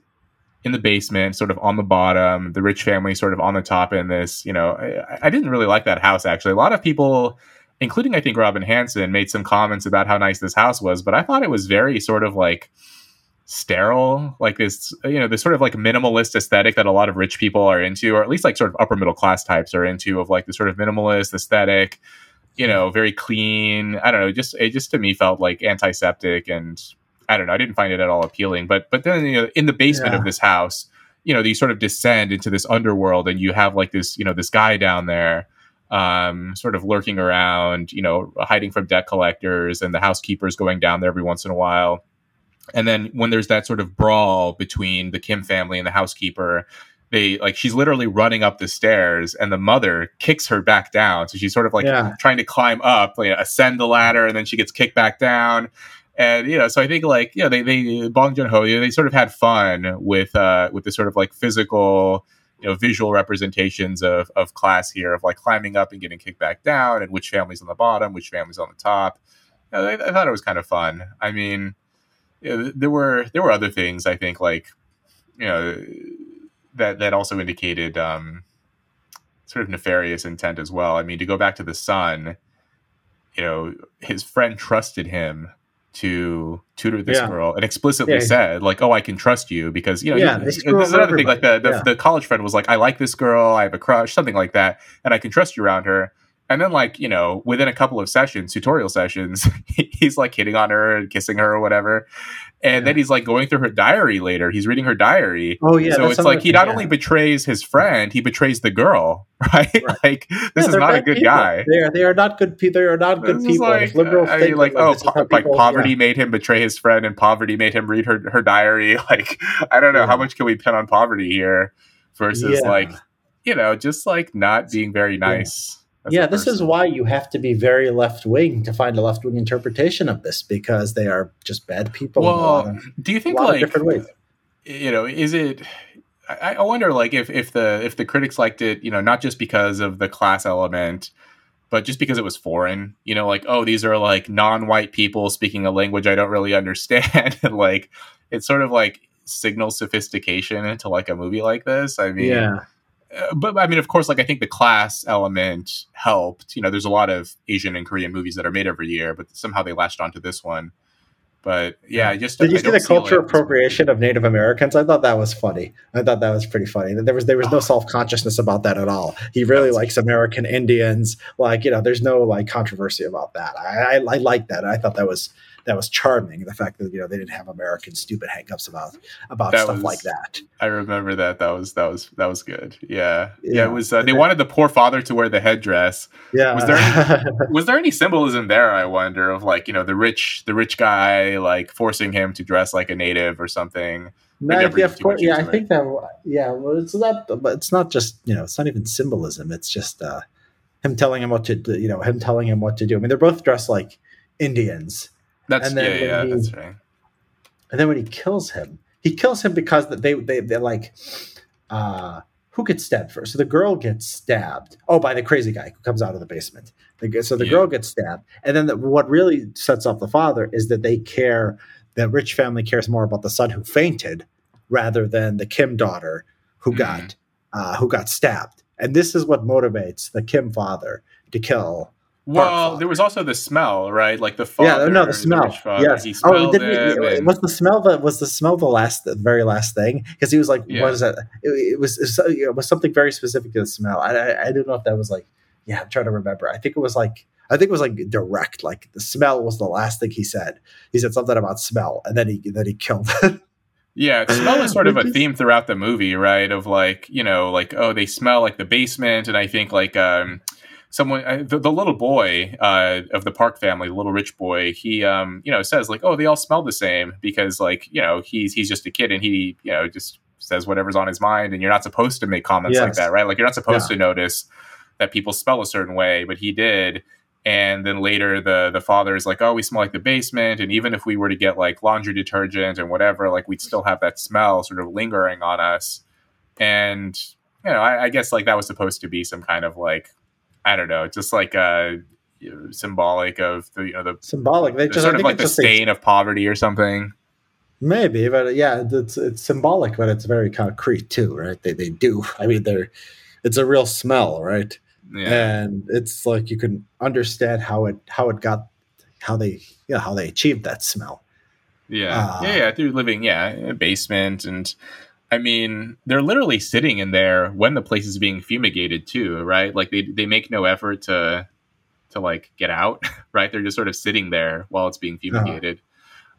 in the basement, sort of on the bottom, the rich family sort of on the top in this. You know, I, I didn't really like that house actually. A lot of people, including I think Robin Hanson, made some comments about how nice this house was, but I thought it was very sort of like sterile, like this, you know, this sort of like minimalist aesthetic that a lot of rich people are into, or at least like sort of upper middle class types are into, of like the sort of minimalist aesthetic. You know, very clean. I don't know. Just it just to me felt like antiseptic and I don't know. I didn't find it at all appealing. But but then you know, in the basement yeah. of this house, you know, you sort of descend into this underworld, and you have like this, you know, this guy down there, um, sort of lurking around, you know, hiding from debt collectors, and the housekeepers going down there every once in a while. And then when there's that sort of brawl between the Kim family and the housekeeper, they like she's literally running up the stairs and the mother kicks her back down so she's sort of like yeah. trying to climb up like ascend the ladder and then she gets kicked back down and you know so i think like you know they they bong joon-ho they sort of had fun with uh with the sort of like physical you know visual representations of of class here of like climbing up and getting kicked back down and which family's on the bottom which family's on the top you know, I, I, thought it was kind of fun i mean you know, there were there were other things i think like you know that that also indicated um, sort of nefarious intent as well. I mean, to go back to the son, you know, his friend trusted him to tutor this yeah. girl and explicitly yeah. said like oh i can trust you because you know yeah, this is another thing like the, the, yeah. the, college friend was like i like this girl i have a crush something like that and i can trust you around her and then like you know within a couple of sessions tutorial sessions *laughs* he's like hitting on her and kissing her or whatever and yeah. then he's like going through her diary later. He's reading her diary. Oh yeah so it's like he not yeah. only betrays his friend he betrays the girl *laughs* right, right. like this yeah, is not a good people. guy. They are they are not good people they are not good this people. Like, liberals I mean, like oh po- like poverty made him betray his friend and poverty made him read her her diary. *laughs* Like i don't know how much can we pin on poverty here versus like you know just like not being very nice yeah, this is why you have to be very left wing to find a left wing interpretation of this because they are just bad people. Well, of, do you think like different ways? You know, is it? I, I wonder, like, if if the if the critics liked it, you know, not just because of the class element, but just because it was foreign. You know, like, oh, these are like non-white people speaking a language I don't really *laughs* understand. and like, it's sort of like signals sophistication into like a movie like this. I mean, yeah Uh, but I mean, of course, like I think the class element helped. You know, there's a lot of Asian and Korean movies that are made every year, but somehow they latched onto this one. But yeah, just did you see the culture appropriation of Native Americans? I thought that was funny. I thought that was pretty funny. There was there was no oh. self consciousness about that at all. He really That's likes American Indians. Like you know, there's no like controversy about that. I I, I like that. I thought that was that was charming. The fact that you know they didn't have American stupid hangups about about that stuff was, like that. I remember that. That was that was that was good. Yeah, yeah. yeah it was. Uh, they wanted the poor father to wear the headdress. Yeah. Was there *laughs* any, was there any symbolism there? I wonder of like you know the rich the rich guy like forcing him to dress like a native or something. No, yeah, of course, yeah, I think that. Yeah, well, it's not, but it's not just you know, it's not even symbolism. It's just uh, him telling him what to, do, you know, him telling him what to do. I mean, they're both dressed like Indians, that's and then yeah, yeah, he, that's right. And then when he kills him, he kills him because they they they're like, uh, who gets stabbed first? So the girl gets stabbed. Oh, by the crazy guy who comes out of the basement. So the yeah. girl gets stabbed, and then the, what really sets off the father is that they care. The rich family cares more about the son who fainted rather than the Kim daughter who mm. got uh, who got stabbed. And this is what motivates the Kim father to kill well, there was also the smell, right? Like the father, yeah, no, the smell. The yes. He oh, did it, and... was the smell the was the smell the last, the very last thing? Because he was like, yeah. "What is that?" It, it was it was something very specific to the smell. I, I I don't know if that was like, yeah, I'm trying to remember. I think it was like I think it was like direct. Like the smell was the last thing he said. He said something about smell, and then he then he killed. *laughs* Yeah, smell is sort of a theme throughout the movie, right? Of like, you know, like oh, they smell like the basement, and I think like um, someone uh, the, the, little boy uh, of the park family the little rich boy he um, you know says like oh they all smell the same because like you know he's he's just a kid and he you know just says whatever's on his mind and you're not supposed to make comments yes. like that right like you're not supposed yeah. to notice that people smell a certain way but he did and then later the the father is like oh we smell like the basement and even if we were to get like laundry detergent and whatever like we'd still have that smell sort of lingering on us and you know I, I guess like that was supposed to be some kind of like I don't know, it's just like uh, symbolic of the you know the symbolic. They just sort of like the stain of poverty or something. Maybe, but yeah, it's it's symbolic, but it's very concrete too, right? They they do. *laughs* I mean, they're it's a real smell, right? Yeah. And it's like you can understand how it how it got how they yeah how they achieved that smell. Yeah, uh, yeah, yeah. Through living, yeah, a basement and I mean, they're literally sitting in there when the place is being fumigated too, right? Like they they make no effort to to like get out, *laughs* right? They're just sort of sitting there while it's being uh-huh. fumigated.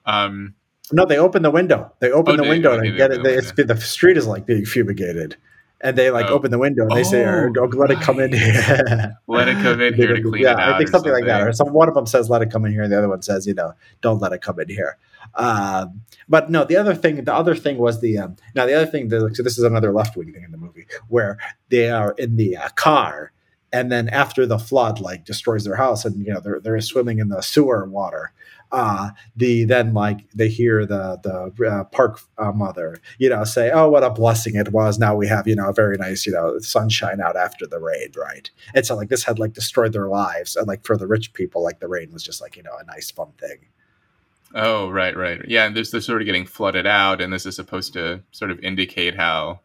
Uh-huh. Um, No, they open the window. They open Oh, the they- window okay, and they get it. the They, it's the street is like being fumigated, and they like Oh. open the window and they say, Oh, "Don't let it come in here." Let it come in *laughs* here to clean yeah, it out I think or something, like that. Or some one of them says, "Let it come in here," and the other one says, "You know, don't let it come in here." Um, but no, the other thing, the other thing was the um, now the other thing. The, so this is another left wing thing in the movie where they are in the uh, car, and then after the flood like destroys their house, and you know they're they're swimming in the sewer water. Uh, the then like they hear the the uh, park uh, mother, you know, say, "Oh, what a blessing it was! Now we have you know a very nice you know sunshine out after the rain, right?" And so like this had like destroyed their lives, and like for the rich people, like the rain was just like you know a nice fun thing. Oh, right, right. Yeah, and this they're sort of getting flooded out, and this is supposed to sort of indicate how,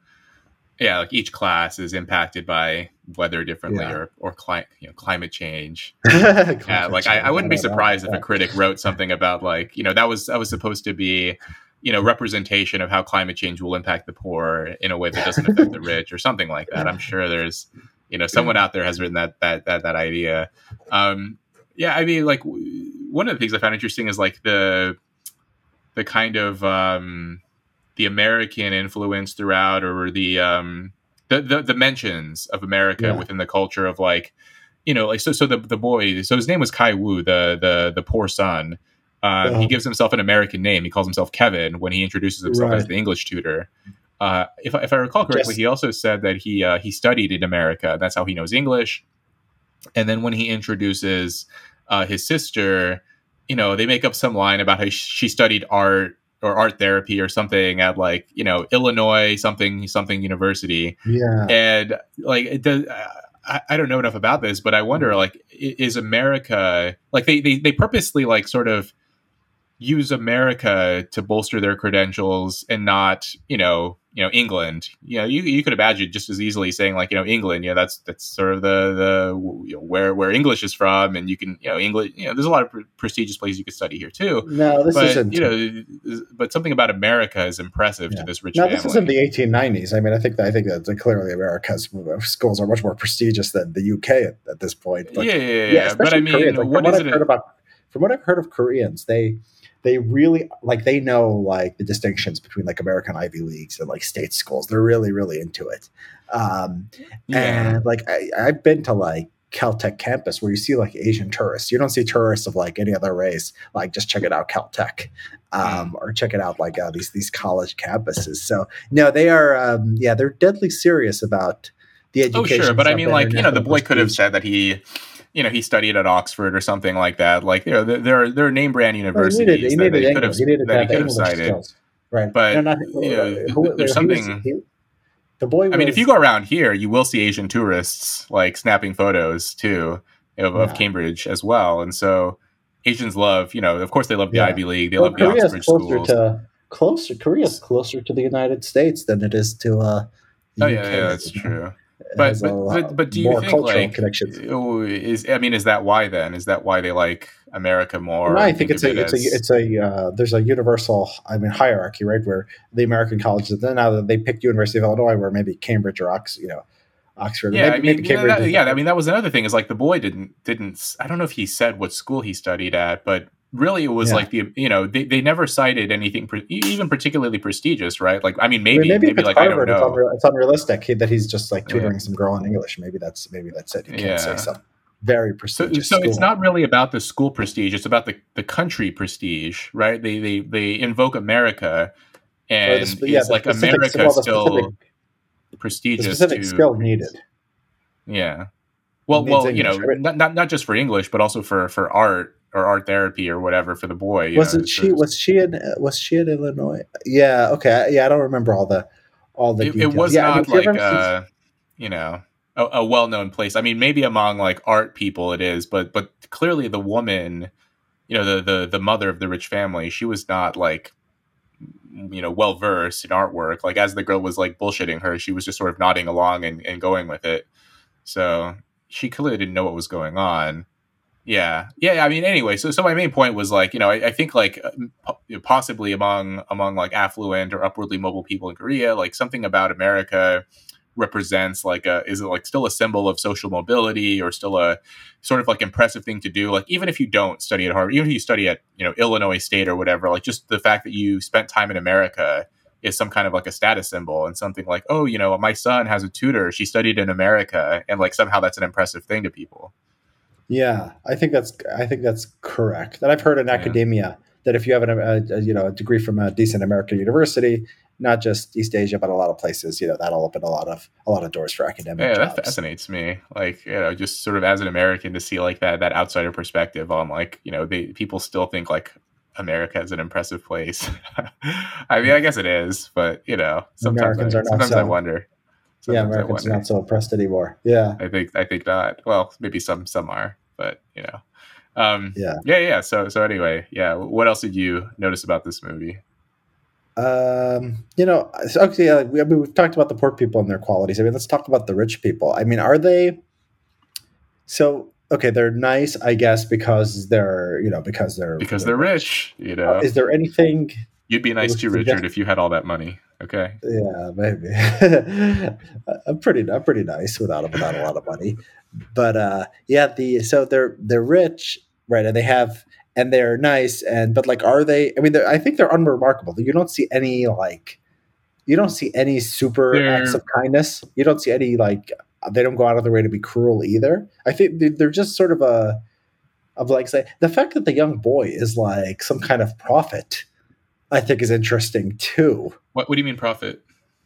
yeah, like each class is impacted by weather differently Yeah. or or cli- you know climate change. *laughs* yeah, Yeah, like I, I wouldn't be surprised if a critic wrote something about like you know that was that was supposed to be you know representation of how climate change will impact the poor in a way that doesn't affect the *laughs* rich or something like that. I'm sure there's you know someone out there has written that that that that idea. Um, yeah, I mean like one of the things I found interesting is like the the kind of um, the American influence throughout or the um, the, the the mentions of America Yeah. within the culture of like you know like so so the the boy so his name was Kai Wu the the the poor son. Um, Uh-huh. He gives himself an American name. He calls himself Kevin when he introduces himself as the English tutor. Uh, if, I- if I recall correctly, he also said that he uh, he studied in America. That's how he knows English. And then when he introduces uh, his sister, you know, they make up some line about how she studied art or art therapy or something at like you know Illinois something something university, Yeah, and like it does. I, I don't know enough about this, but I wonder, like, is America like they, they they purposely like sort of use America to bolster their credentials and not, you know, you know, England. You know, you, you could imagine just as easily saying like, you know, England. You know, that's that's sort of the the you know, where where English is from, and you can, you know, English. You know, there's a lot of pre- prestigious places you could study here too. no, this but isn't. you know, but something about America is impressive Yeah. to this rich no, family. this isn't the 1890s. I mean, I think that I think that clearly America's uh, schools are much more prestigious than the UK at, at this point. But yeah, yeah, yeah. But I mean, Koreans. Like, what from what is I've it? heard about from what I've heard of Koreans, they they really like they know like the distinctions between like American Ivy Leagues and like state schools. They're really really into it. Um, yeah. And like I, I've been to like Caltech campus where you see like Asian tourists. You don't see tourists of like any other race. Like just check it out, Caltech, um, or check it out like uh, these these college campuses. So no, they are um, yeah, they're deadly serious about the education. Oh, sure, but I mean, like you know, the boy could have said that he, you know, he studied at Oxford or something like that. Like you know, there- there are there are name brand Well, he universities needed, he that they could have He needed that he could have cited. skills. Right. But, no, not, you know, who- there's he was- something- he- the boy I mean, if you go around here, you will see Asian tourists like snapping photos too of, of Cambridge as well, and so Asians love, you know, of course they love the Yeah. Ivy League, they well, love the Korea's Oxford closer schools. to closer. Korea's closer to the United States than it is to. Uh, oh yeah, yeah, that's true. But has a but, but but do you more think cultural like connections? oh, is I mean is that why then is that why they like America more? No, I think it's a it it's a it's a uh, there's a universal I mean hierarchy right where the American colleges then now that they picked University of Illinois where maybe Cambridge or Ox you know Oxford yeah, maybe, I mean, maybe Cambridge that- yeah, I mean, that was another thing. Is like the boy didn't didn't. I don't know if he said what school he studied at, but really it was Yeah. like the you know they, they never cited anything pre- even particularly prestigious, right? Like I mean, I maybe mean, maybe, maybe, like I don't Harvard, it's, know. unreal, it's unrealistic he- that he's just like Yeah. tutoring some girl in English. Maybe that's maybe that's it. You can't Yeah. say something very So, prestigious. so it's not really about the school prestige; it's about the, the country prestige, right? They they they invoke America, and the yeah, like specific- America well, still specific- the prestigious specific to skill needed. Yeah. Well, well, you know, right? not, not not just for English, but also for for art or art therapy or whatever for the boy. you Was know, she? Was she in? Was she in Illinois? Yeah. Okay. Yeah, I don't remember all the all the. it, it was yeah, I mean, not like uh, you know a, a well known place. I mean, maybe among like art people it is, but but clearly the woman, you know, the the the mother of the rich family, she was not like you know well versed in artwork. Like as the girl was like bullshitting her, she was just sort of nodding along and, and going with it. So she clearly didn't know what was going on. Yeah, yeah. I mean, anyway. So, so my main point was like, you know, I, I think like uh, po- possibly among among like affluent or upwardly mobile people in Korea, like something about America represents like a is it like still a symbol of social mobility or still a sort of like impressive thing to do like even if you don't study at harvard even if you study at you know illinois state or whatever like just the fact that you spent time in america is some kind of like a status symbol and something like oh you know my son has a tutor she studied in america and like somehow that's an impressive thing to people yeah i think that's i think that's correct and i've heard in yeah. academia that if you have an, a, a, you know a degree from a decent american university not just East Asia, but a lot of places. You know, that'll open a lot of a lot of doors for academic. Yeah, jobs. that fascinates me. Like, you know, just sort of as an American to see like that that outsider perspective on like, you know, they people still think like America is an impressive place. *laughs* I mean, I mm. guess it is, but you know, sometimes Americans I, are not sometimes so, I wonder. Sometimes yeah, Americans are not so oppressed anymore. Yeah, I think I think not. Well, maybe some some are, but you know. Um, yeah, yeah, yeah. So so anyway, yeah. What else did you notice about this movie? Um, you know, okay, yeah, we, I mean, we've talked about the poor people and their qualities. I mean, let's talk about the rich people. I mean, are they so okay? They're nice, I guess, because they're you know because they're because they're, they're rich. You know, uh, is there anything you'd be nice to Richard if you had all that money? Okay. Yeah, maybe. *laughs* I'm pretty, I'm pretty nice without without a lot of money, but uh, yeah, the so they're they're rich, right? And they have and they're nice and but like are they i mean i think they're unremarkable. You don't see any like you don't see any super they're, acts of kindness. You don't see any like they don't go out of their way to be cruel either. I think they're just sort of a of like say the fact that the young boy is like some kind of prophet i think is interesting too. What, what do you mean prophet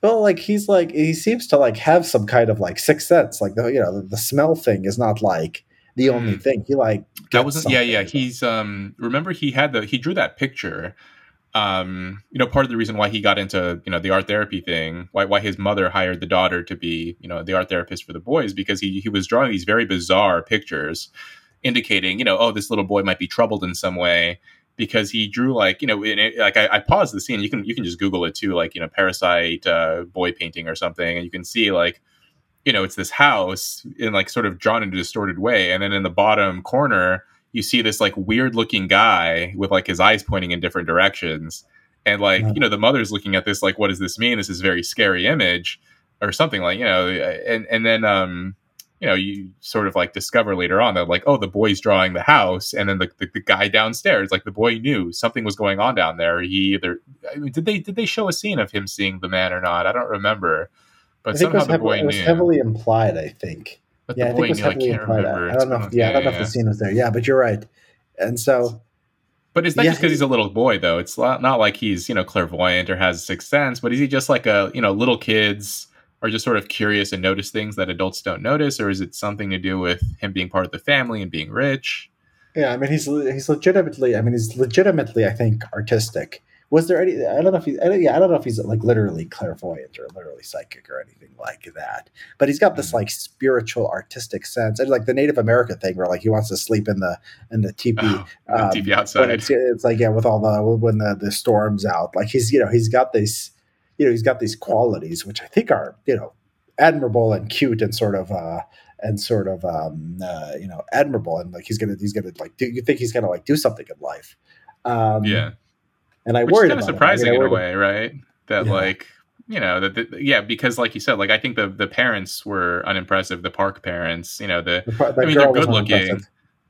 well like he's like he seems to like have some kind of like sixth sense like the you know the, the smell thing is not like the only mm. thing. He like that wasn't. Yeah, yeah. He's um. Remember, he had the he drew that picture. Um, you know, part of the reason why he got into you know the art therapy thing, why why his mother hired the daughter to be you know the art therapist for the boys, because he he was drawing these very bizarre pictures, indicating you know oh this little boy might be troubled in some way because he drew like you know it, like I, I, paused the scene you can you can just google it too like you know parasite uh, boy painting or something and you can see like you know it's this house in like sort of drawn in a distorted way and then in the bottom corner you see this like weird looking guy with like his eyes pointing in different directions and like yeah. you know the mother's looking at this like what does this mean this is very scary image or something like you know and and then um you know you sort of like discover later on that like oh the boy's drawing the house and then the, the, the guy downstairs like the boy knew something was going on down there he either I mean, did they did they show a scene of him seeing the man or not i don't remember but I think it was, heavily, it was heavily implied. I think. But yeah, I think it was knew, heavily implied. I, don't know. If, yeah, yeah, I don't know yeah. if the scene was there. Yeah, but you're right. And so. But it's not yeah, just because he's a little boy, though. It's not, not like he's you know clairvoyant or has sixth sense. But is he just like a you know little kids are just sort of curious and notice things that adults don't notice, or is it something to do with him being part of the family and being rich? Yeah, I mean he's he's legitimately. I mean he's legitimately. I think artistic was there any i don't know if he's I don't, yeah i don't know if he's like literally clairvoyant or literally psychic or anything like that but he's got this mm-hmm. like spiritual artistic sense and like the native american thing where like he wants to sleep in the in the teepee oh, um, teepee outside it's, it's, like yeah with all the when the the storms out like he's you know he's got these you know he's got these qualities which i think are you know admirable and cute and sort of uh and sort of um uh, you know admirable. And like he's gonna he's gonna like do you think he's gonna like do something in life. Um yeah. and I Which worried kind of surprising I mean, in a way, right? That yeah. like you know that yeah because like you said like I think the the parents were unimpressive the Park parents you know the, the I mean they're good looking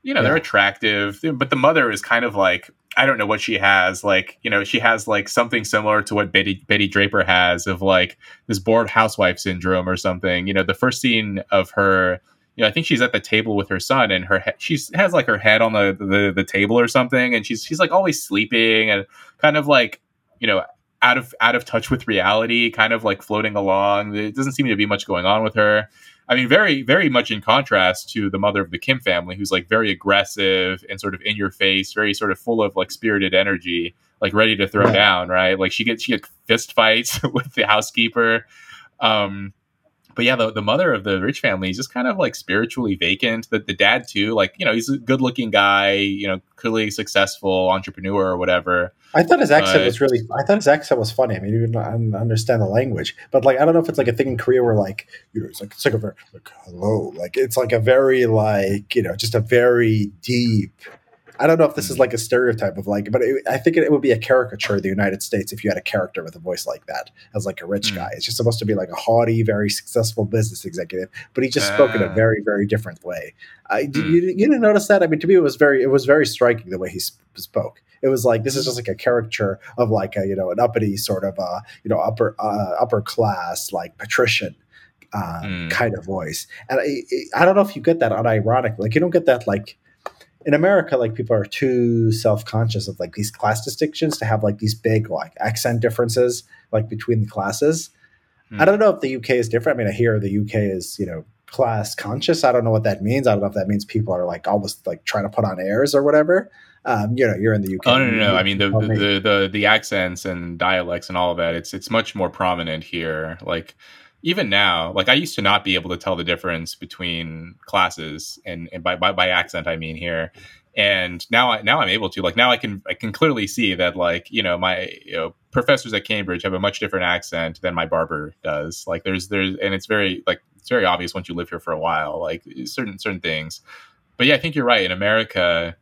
you know yeah. they're attractive but the mother is kind of like I don't know what she has like you know she has like something similar to what Betty Betty Draper has of like this bored housewife syndrome or something you know the first scene of her you know, I think she's at the table with her son, and her he- she has like her head on the, the the table or something, and she's she's like always sleeping and kind of like you know out of out of touch with reality, kind of like floating along. It doesn't seem to be much going on with her. I mean, very very much in contrast to the mother of the Kim family, who's like very aggressive and sort of in your face, very sort of full of like spirited energy, like ready to throw down. Right? Like she gets she gets fist fights *laughs* with the housekeeper. Um, but yeah, the, the mother of the rich family is just kind of like spiritually vacant. The, the dad too, like you know, he's a good looking guy, you know, clearly successful entrepreneur or whatever. I thought his accent was really. I thought his accent was funny. I mean, even I understand the language, but like I don't know if it's like a thing in Korea where like you know it's like it's like a very like hello, like it's like a very like you know just a very deep I don't know if this is like a stereotype of like, but it, I think it, it, would be a caricature of the United States if you had a character with a voice like that as like a rich mm. guy. It's just supposed to be like a haughty, very successful business executive, but he just uh. spoke in a ah. very, very different way. Uh, mm. you, you didn't notice that? I mean, to me, it was very, it was very striking the way he sp- spoke. It was like this is just like a caricature of like a you know an uppity sort of uh you know upper uh, upper class like patrician uh, mm. kind of voice. And I, I don't know if you get that unironic. Like you don't get that like in America, like people are too self conscious of like these class distinctions to have like these big like accent differences like between the classes. Mm. I don't know if the UK is different. I mean, I hear the UK is you know class conscious. I don't know what that means. I don't know if that means people are like almost like trying to put on airs or whatever. Um, you know, you're in the UK. Oh no, no, no. I mean the, the, the the the accents and dialects and all of that. It's it's much more prominent here. Like even now, like I used to not be able to tell the difference between classes, and, and by, by, by accent I mean here. And now, I, now I'm able to like now I can I can clearly see that like you know my you know professors at Cambridge have a much different accent than my barber does. Like there's there's and it's very like it's very obvious once you live here for a while. Like certain certain things. But yeah, I think you're right. In America,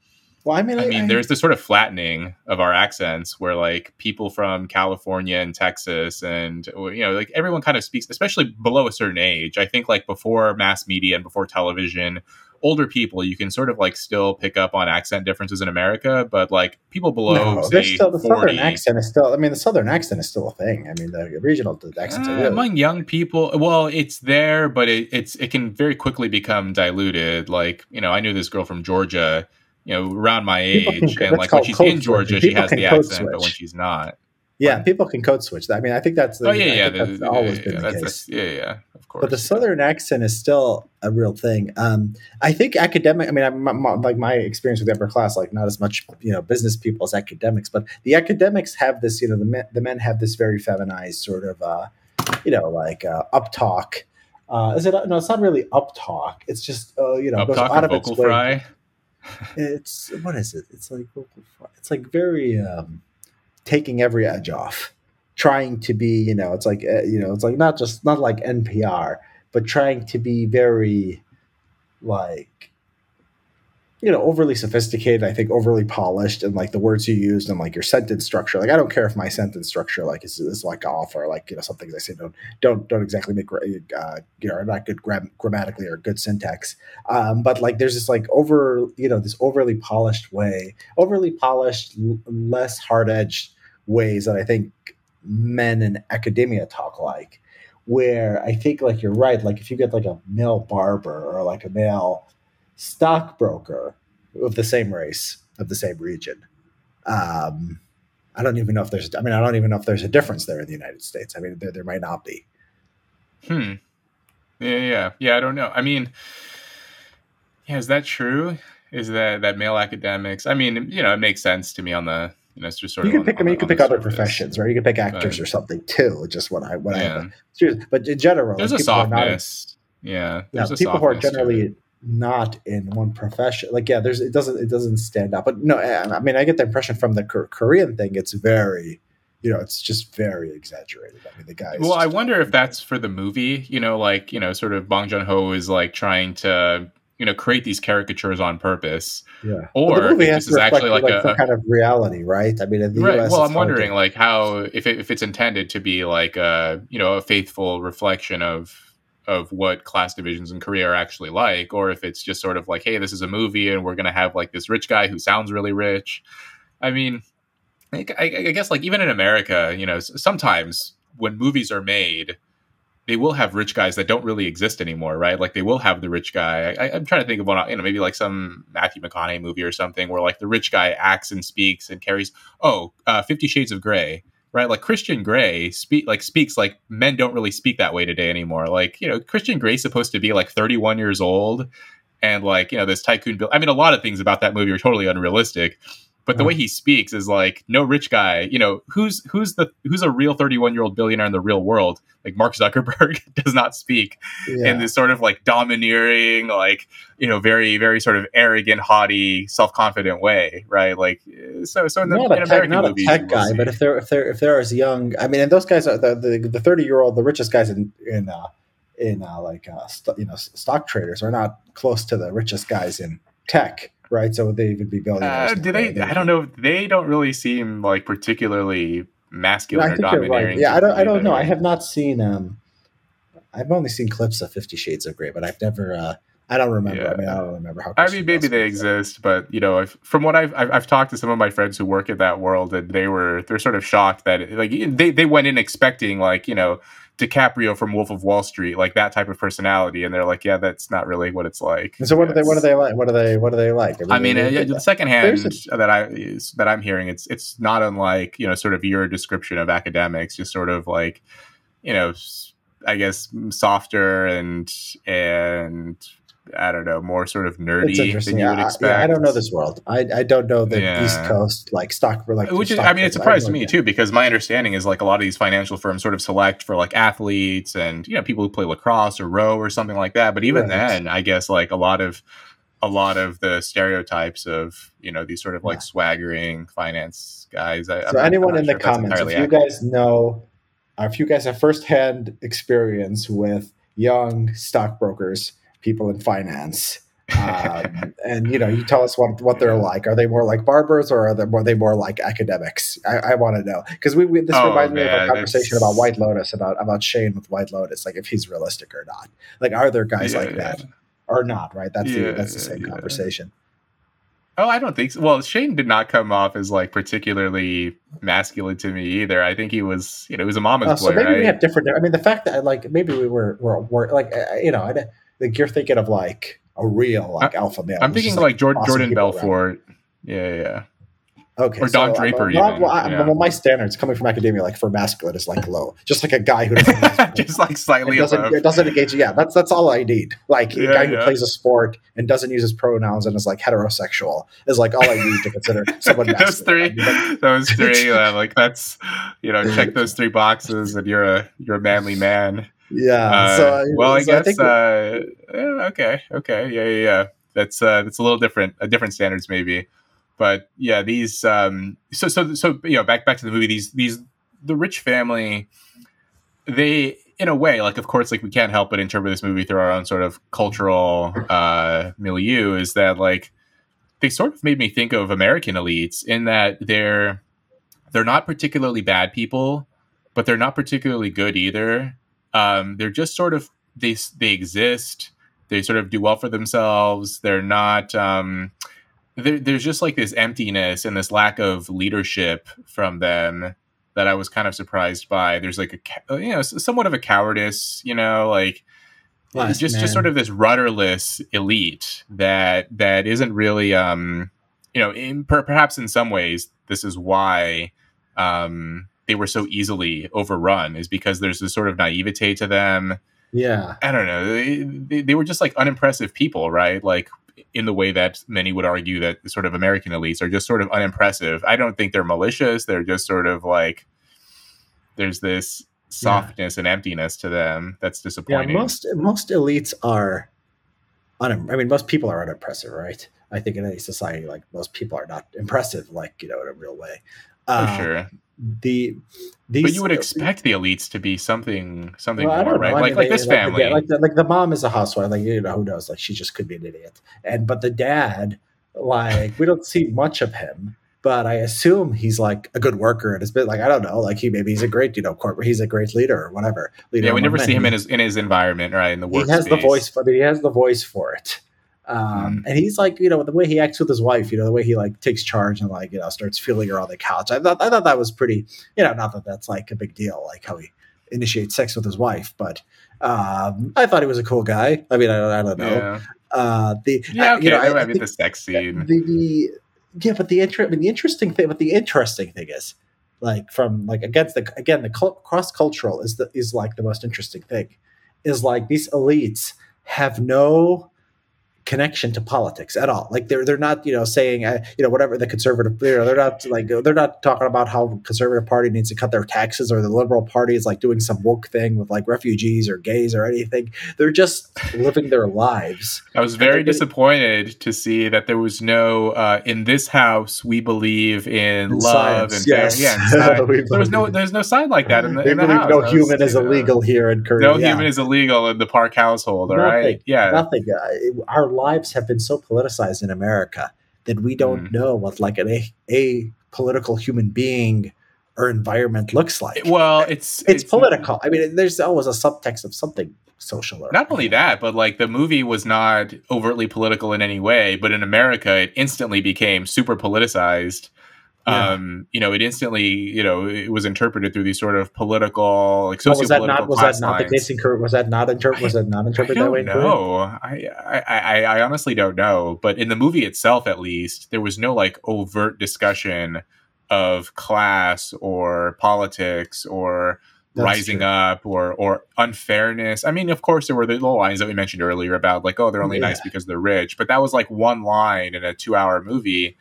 well, I mean, I, mean, I, there's this sort of flattening of our accents where like people from California and Texas and you know, like everyone kind of speaks, especially below a certain age. I think like before mass media and before television, older people you can sort of like still pick up on accent differences in America, but like people below, no, say, still the 40, southern accent is still. I mean, the southern accent is still a thing. I mean, the regional accents uh, really, among young people. Well, it's there, but it, it's it can very quickly become diluted. Like you know, I knew this girl from Georgia you know, around my age, can, and like when she's in Georgia, she has the accent, switch. but when she's not, yeah, people can code switch. I mean, I think that's the, oh yeah, yeah, that's the, always yeah, been yeah, the case. yeah, yeah, of course. But the southern accent is still a real thing. Um, I think academic. I mean, I, my, like my experience with the upper class, like not as much you know business people as academics, but the academics have this. You know, the men, the men have this very feminized sort of, uh, you know, like uh, up talk. Uh, is it no? It's not really up talk. It's just uh, you know, up goes out of its way. Fry? It's what is it? It's like it's like very um, taking every edge off, trying to be you know it's like uh, you know it's like not just not like NPR, but trying to be very like you know overly sophisticated i think overly polished and like the words you used and like your sentence structure like i don't care if my sentence structure like is, is like off or like you know some things i say don't don't don't exactly make uh, you know are not good gram- grammatically or good syntax. Um, but like there's this like over you know this overly polished way overly polished l- less hard-edged ways that i think men in academia talk like where i think like you're right like if you get like a male barber or like a male stockbroker of the same race of the same region. Um, I don't even know if there's. I mean, I don't even know if there's a difference there in the United States. I mean, there, there might not be. Hmm. Yeah, yeah, yeah. I don't know. I mean, yeah, is that true? Is that that male academics? I mean, you know, it makes sense to me on the you know, just sort you of. Can pick, I mean, you can pick other surface. professions, right? You can pick actors but, or something too. Just what I, what yeah. I, but in general, there's like, a softness. Not, yeah, there's yeah, people who are generally not in one profession. Like yeah there's it doesn't it doesn't stand out. But no i mean i get the impression from the korean thing it's very you know it's just very exaggerated. I mean the guy well i wonder if that's for the movie you know like you know sort of bong joon-ho is like trying to you know create these caricatures on purpose. Yeah. Or well, this is actually like, like a, kind of reality right? I mean in the right. US, well i'm wondering to... like how if, it, if it's intended to be like a you know a faithful reflection of of what class divisions in Korea are actually like, or if it's just sort of like, hey, this is a movie and we're going to have like this rich guy who sounds really rich. I mean, I, I, guess like even in America, you know, sometimes when movies are made, they will have rich guys that don't really exist anymore, right? Like they will have the rich guy. I, am trying to think of one, you know, maybe like some Matthew McConaughey movie or something where like the rich guy acts and speaks and carries. Oh, uh, Fifty Shades of Grey right? Like Christian Grey speak like speaks like men don't really speak that way today anymore. Like you know, Christian Grey's supposed to be like 31 years old, and like you know this tycoon. Bill. I mean, a lot of things about that movie are totally unrealistic. But the way he speaks is like no rich guy. You know who's who's the who's a real thirty one year old billionaire in the real world? Like Mark Zuckerberg *laughs* does not speak yeah. in this sort of like domineering, like you know, very very sort of arrogant, haughty, self confident way, right? Like so so in the not in a tech, not movies, a tech guy, but if they're if they're if they're as young, I mean, and those guys are the the thirty year old, the richest guys in in uh, in uh, like uh, st- you know stock traders are not close to the richest guys in tech right? So would they even be billionaires? Uh, do they? I don't know. They don't really seem like particularly masculine I or you're right. Yeah, I don't. I don't know. I have not seen. um I've only seen clips of Fifty Shades of Grey, but I've never. uh I don't remember. I mean, I don't remember how. I mean, maybe they exist, but you know, if, from what I've, I've I've talked to some of my friends who work in that world, and they were they're sort of shocked that like they they went in expecting like you know DiCaprio from Wolf of Wall Street, like that type of personality, and they're like, yeah, that's not really what it's like. And so what do they? What do they like? What do they? What do they like? I mean, uh, they- yeah, the second hand There's that I is, that I'm hearing, it's it's not unlike you know sort of your description of academics, just sort of like you know, I guess softer and and I don't know, more sort of nerdy than you Yeah, would I- expect. yeah, I don't know this world. I, I don't know the Yeah. East Coast like stock like Which is, I mean, it surprised no me too because my understanding is like a lot of these financial firms sort of select for like athletes and you know people who play lacrosse or row or something like that. But even Right. then, I guess like a lot of a lot of the stereotypes of you know these sort of like Yeah. swaggering finance guys. I, So I'm anyone in sure the comments, if you accurate. guys know, if you guys have firsthand experience with young stockbrokers, people in finance, um, *laughs* and you know, you tell us what what they're like. Are they more like barbers, or are they more, they more like academics? I, I want to know because we, we this Oh, reminds me of man, a conversation about White Lotus about about Shane with White Lotus, like if he's realistic or not. Like, are there guys Yeah, like yeah. that or not? Right? That's the that's the same yeah. conversation. Oh, I don't think so. Well, Shane did not come off as like particularly masculine to me either. I think he was, you know, he was a mama's Oh, boy, so maybe right? we have different. I mean, the fact that like maybe we were were, were like uh, you know, I, like you're thinking of like a real like alpha male. I'm thinking just, like Jordan, awesome Jordan. Belfort. Yeah, yeah, yeah. okay, or Don so, Draper uh, even, well, I- yeah. well, my standards coming from academia, like for masculine, is like low. Just like a guy who doesn't, *laughs* Just like slightly doesn't, above. it doesn't engage. Yeah, that's that's all I need. Like a Yeah, guy who plays a sport and doesn't use his pronouns and is like heterosexual is like all I need to consider *laughs* someone those masculine. three, I mean, those three, *laughs* uh, like that's, you know, check those three boxes, and you're a you're a manly man. Yeah. Uh, so I- well, I so I guess. think- uh, yeah, okay, okay, yeah, yeah, yeah. That's uh, that's a little different, a different standards maybe, but yeah, these. Um, so so so you know, back back to the movie. These these the rich family, they in a way, like of course, like we can't help but interpret this movie through our own sort of cultural uh, milieu. Is that like they sort of made me think of American elites in that they're they're not particularly bad people, but they're not particularly good either. Um, they're just sort of they they exist. They sort of do well for themselves. They're not. Um, there, there's just like this emptiness and this lack of leadership from them that I was kind of surprised by. There's like a you know somewhat of a cowardice, you know, like Last just man. just sort of this rudderless elite that that isn't really um you know in, per, perhaps in some ways this is why um they were so easily overrun is because there's this sort of naivete to them yeah. i don't know they, they, they were just like unimpressive people right like in the way that many would argue that sort of american elites are just sort of unimpressive i don't think they're malicious they're just sort of like there's this softness and emptiness to them that's disappointing. Yeah, most most elites are. Un- I mean, most people are unimpressive, right? I think in any society, like most people are not impressive, like you know, in a real way. Uh, sure The these, but you would expect the elites to be something something Well, more know. right I like mean, like they- this the- family like the, like the mom is a housewife, like you know, who knows? Like she just could be an idiot. And but the dad, like we don't see much of him. But I assume he's like a good worker and it's been like I don't know, like he maybe he's a great you know corporate, he's a great leader or whatever. Leader yeah we never see him in his in his environment right in the work, he has the voice for, I mean, he has the voice for it um, Mm. and he's like you know the way he acts with his wife you know the way he like takes charge and like you know starts feeling her on the couch. I thought i thought that was pretty you know not that that's like a big deal like how he initiates sex with his wife but um, i thought he was a cool guy. I mean i, I don't know. Yeah. Uh, the yeah okay you know, I, I- mean the sex scene. the, the yeah but the inter- I mean, the interesting thing but the interesting thing is like from like against the again the cross cultural is the is like the most interesting thing is like these elites have no connection to politics at all like they're they're not you know saying uh, you know whatever the conservative you know they're not like they're not talking about how conservative party needs to cut their taxes or the liberal party is like doing some woke thing with like refugees or gays or anything they're just living their lives i was very getting- disappointed to see that there was no uh in this house we believe in, In love science, and yes. yeah and *laughs* science. We there was no there's no sign like that in the, in the house no I was, human is you know, illegal here in Korea no Yeah. human is illegal in the park household all Nothing. right yeah nothing. Uh, our lives have been so politicized in America that we don't Mm. know what like an a, a political human being or environment looks like. well, it's it's, political. I mean, there's always a subtext of something social. Or, Not only that, but like the movie was not overtly political in any way, but in America, it instantly became super politicized. Yeah. Um, you know, it instantly, you know, it was interpreted through these sort of political, like Well, was that not was that not the case in Korea? Was that not inter- was that not interpreted that way? don't in Korea? know. I, I, I, I honestly don't know. But in the movie itself, at least, there was no like overt discussion of class or politics or That's rising true. up or or unfairness. I mean, of course, there were the little lines that we mentioned earlier about like, oh, they're only Yeah. nice because they're rich. But that was like one line in a two-hour movie.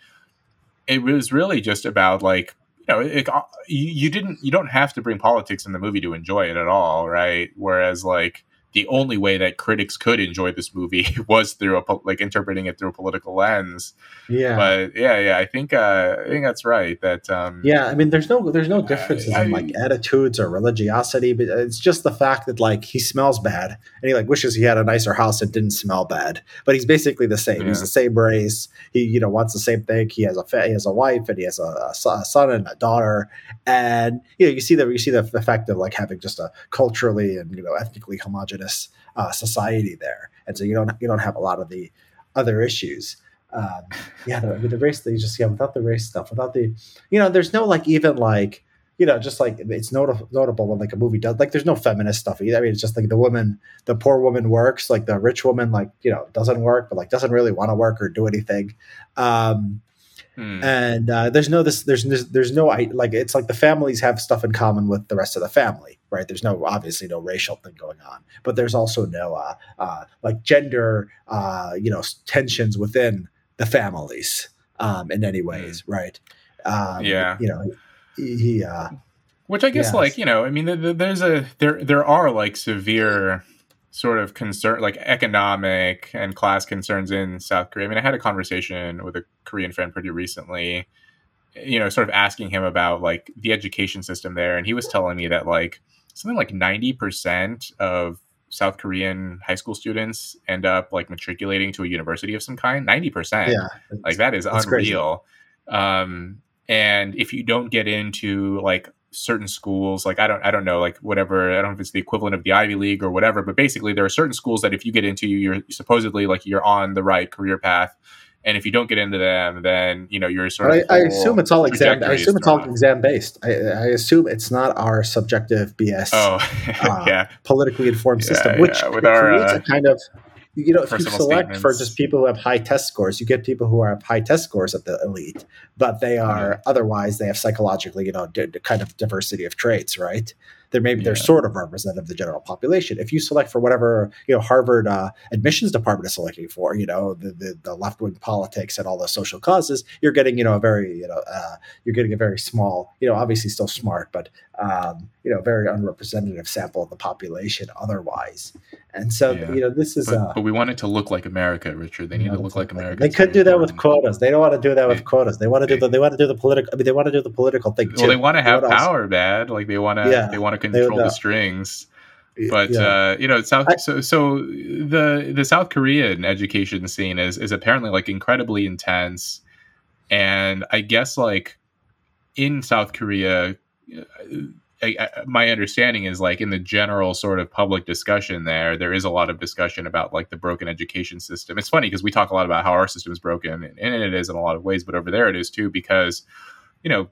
It was really just about like you know, it, uh, you, you didn't you don't have to bring politics in the movie to enjoy it at all, right? Whereas like the only way that critics could enjoy this movie *laughs* was through a like interpreting it through a political lens. Yeah. But yeah, yeah, I think uh, I think that's right. That um, Yeah, I mean, there's no there's no differences I- in like attitudes or religiosity, but it's just the fact that like he smells bad and he like wishes he had a nicer house that didn't smell bad. But he's basically the same. He's the same race. He you know wants the same thing. He has a fa- he has a wife and he has a, a son and a daughter. And you know you see the you see the effect of like having just a culturally and you know ethnically homogenous uh, society there. And so you don't you don't have a lot of the other issues. Um, yeah, the, I mean, the race they just yeah without the race stuff without the you know there's no like even like you know just like it's notable notable when like a movie does like there's no feminist stuff either. I mean it's just like the woman the poor woman works like the rich woman like you know doesn't work but like doesn't really want to work or do anything. Um, hmm. and uh, there's no this there's there's, there's no I, like it's like the families have stuff in common with the rest of the family right there's no obviously no racial thing going on but there's also no uh, uh, like gender uh, you know tensions within the families um, in any ways right um, Yeah. you know he, he uh, Which I guess, Yes. like you know, I mean, th- th- there's a there there are like severe sort of concern, like economic and class concerns in South Korea. I mean, I had a conversation with a Korean friend pretty recently, you know, sort of asking him about like the education system there, and he was telling me that like something like ninety percent of South Korean high school students end up like matriculating to a university of some kind. Ninety percent yeah like that is unreal um and if you don't get into like certain schools like i don't i don't know like whatever i don't know if it's the equivalent of the ivy league or whatever but basically there are certain schools that if you get into you're supposedly like you're on the right career path and if you don't get into them then you know you're sort of I whole assume it's all exam. I assume it's all exam based. I, I assume it's not our subjective BS. oh *laughs* uh, yeah politically informed Yeah, system, which yeah, our, creates uh, a kind of you know if you select for just people who have high test scores, you get people who have high test scores at the elite, but they are otherwise they have psychologically you know d- kind of diversity of traits, right? They're maybe they're sort of representative of the general population. If you select for whatever you know Harvard uh, admissions department is selecting for, you know the the, the left wing politics and all the social causes, you're getting you know a very you know uh, you're getting a very small you know obviously still smart, but um, you know very unrepresentative sample of the population otherwise. And so Yeah. you know this is but, uh, but we want it to look like america richard they need to look like america they could do that with quotas. They don't want to do that with They- quotas. They want to do the they want to do the political. I mean, they want to do the political thing too. well they want to have power bad like they want to Yeah. they want to control the- the strings but Yeah. uh, you know south I- so so the the south korean education scene is is apparently like incredibly intense and i guess like in south korea uh, I, I, my understanding is like in the general sort of public discussion there there is a lot of discussion about like the broken education system it's funny because we talk a lot about how our system is broken and, and it is in a lot of ways but over there it is too because you know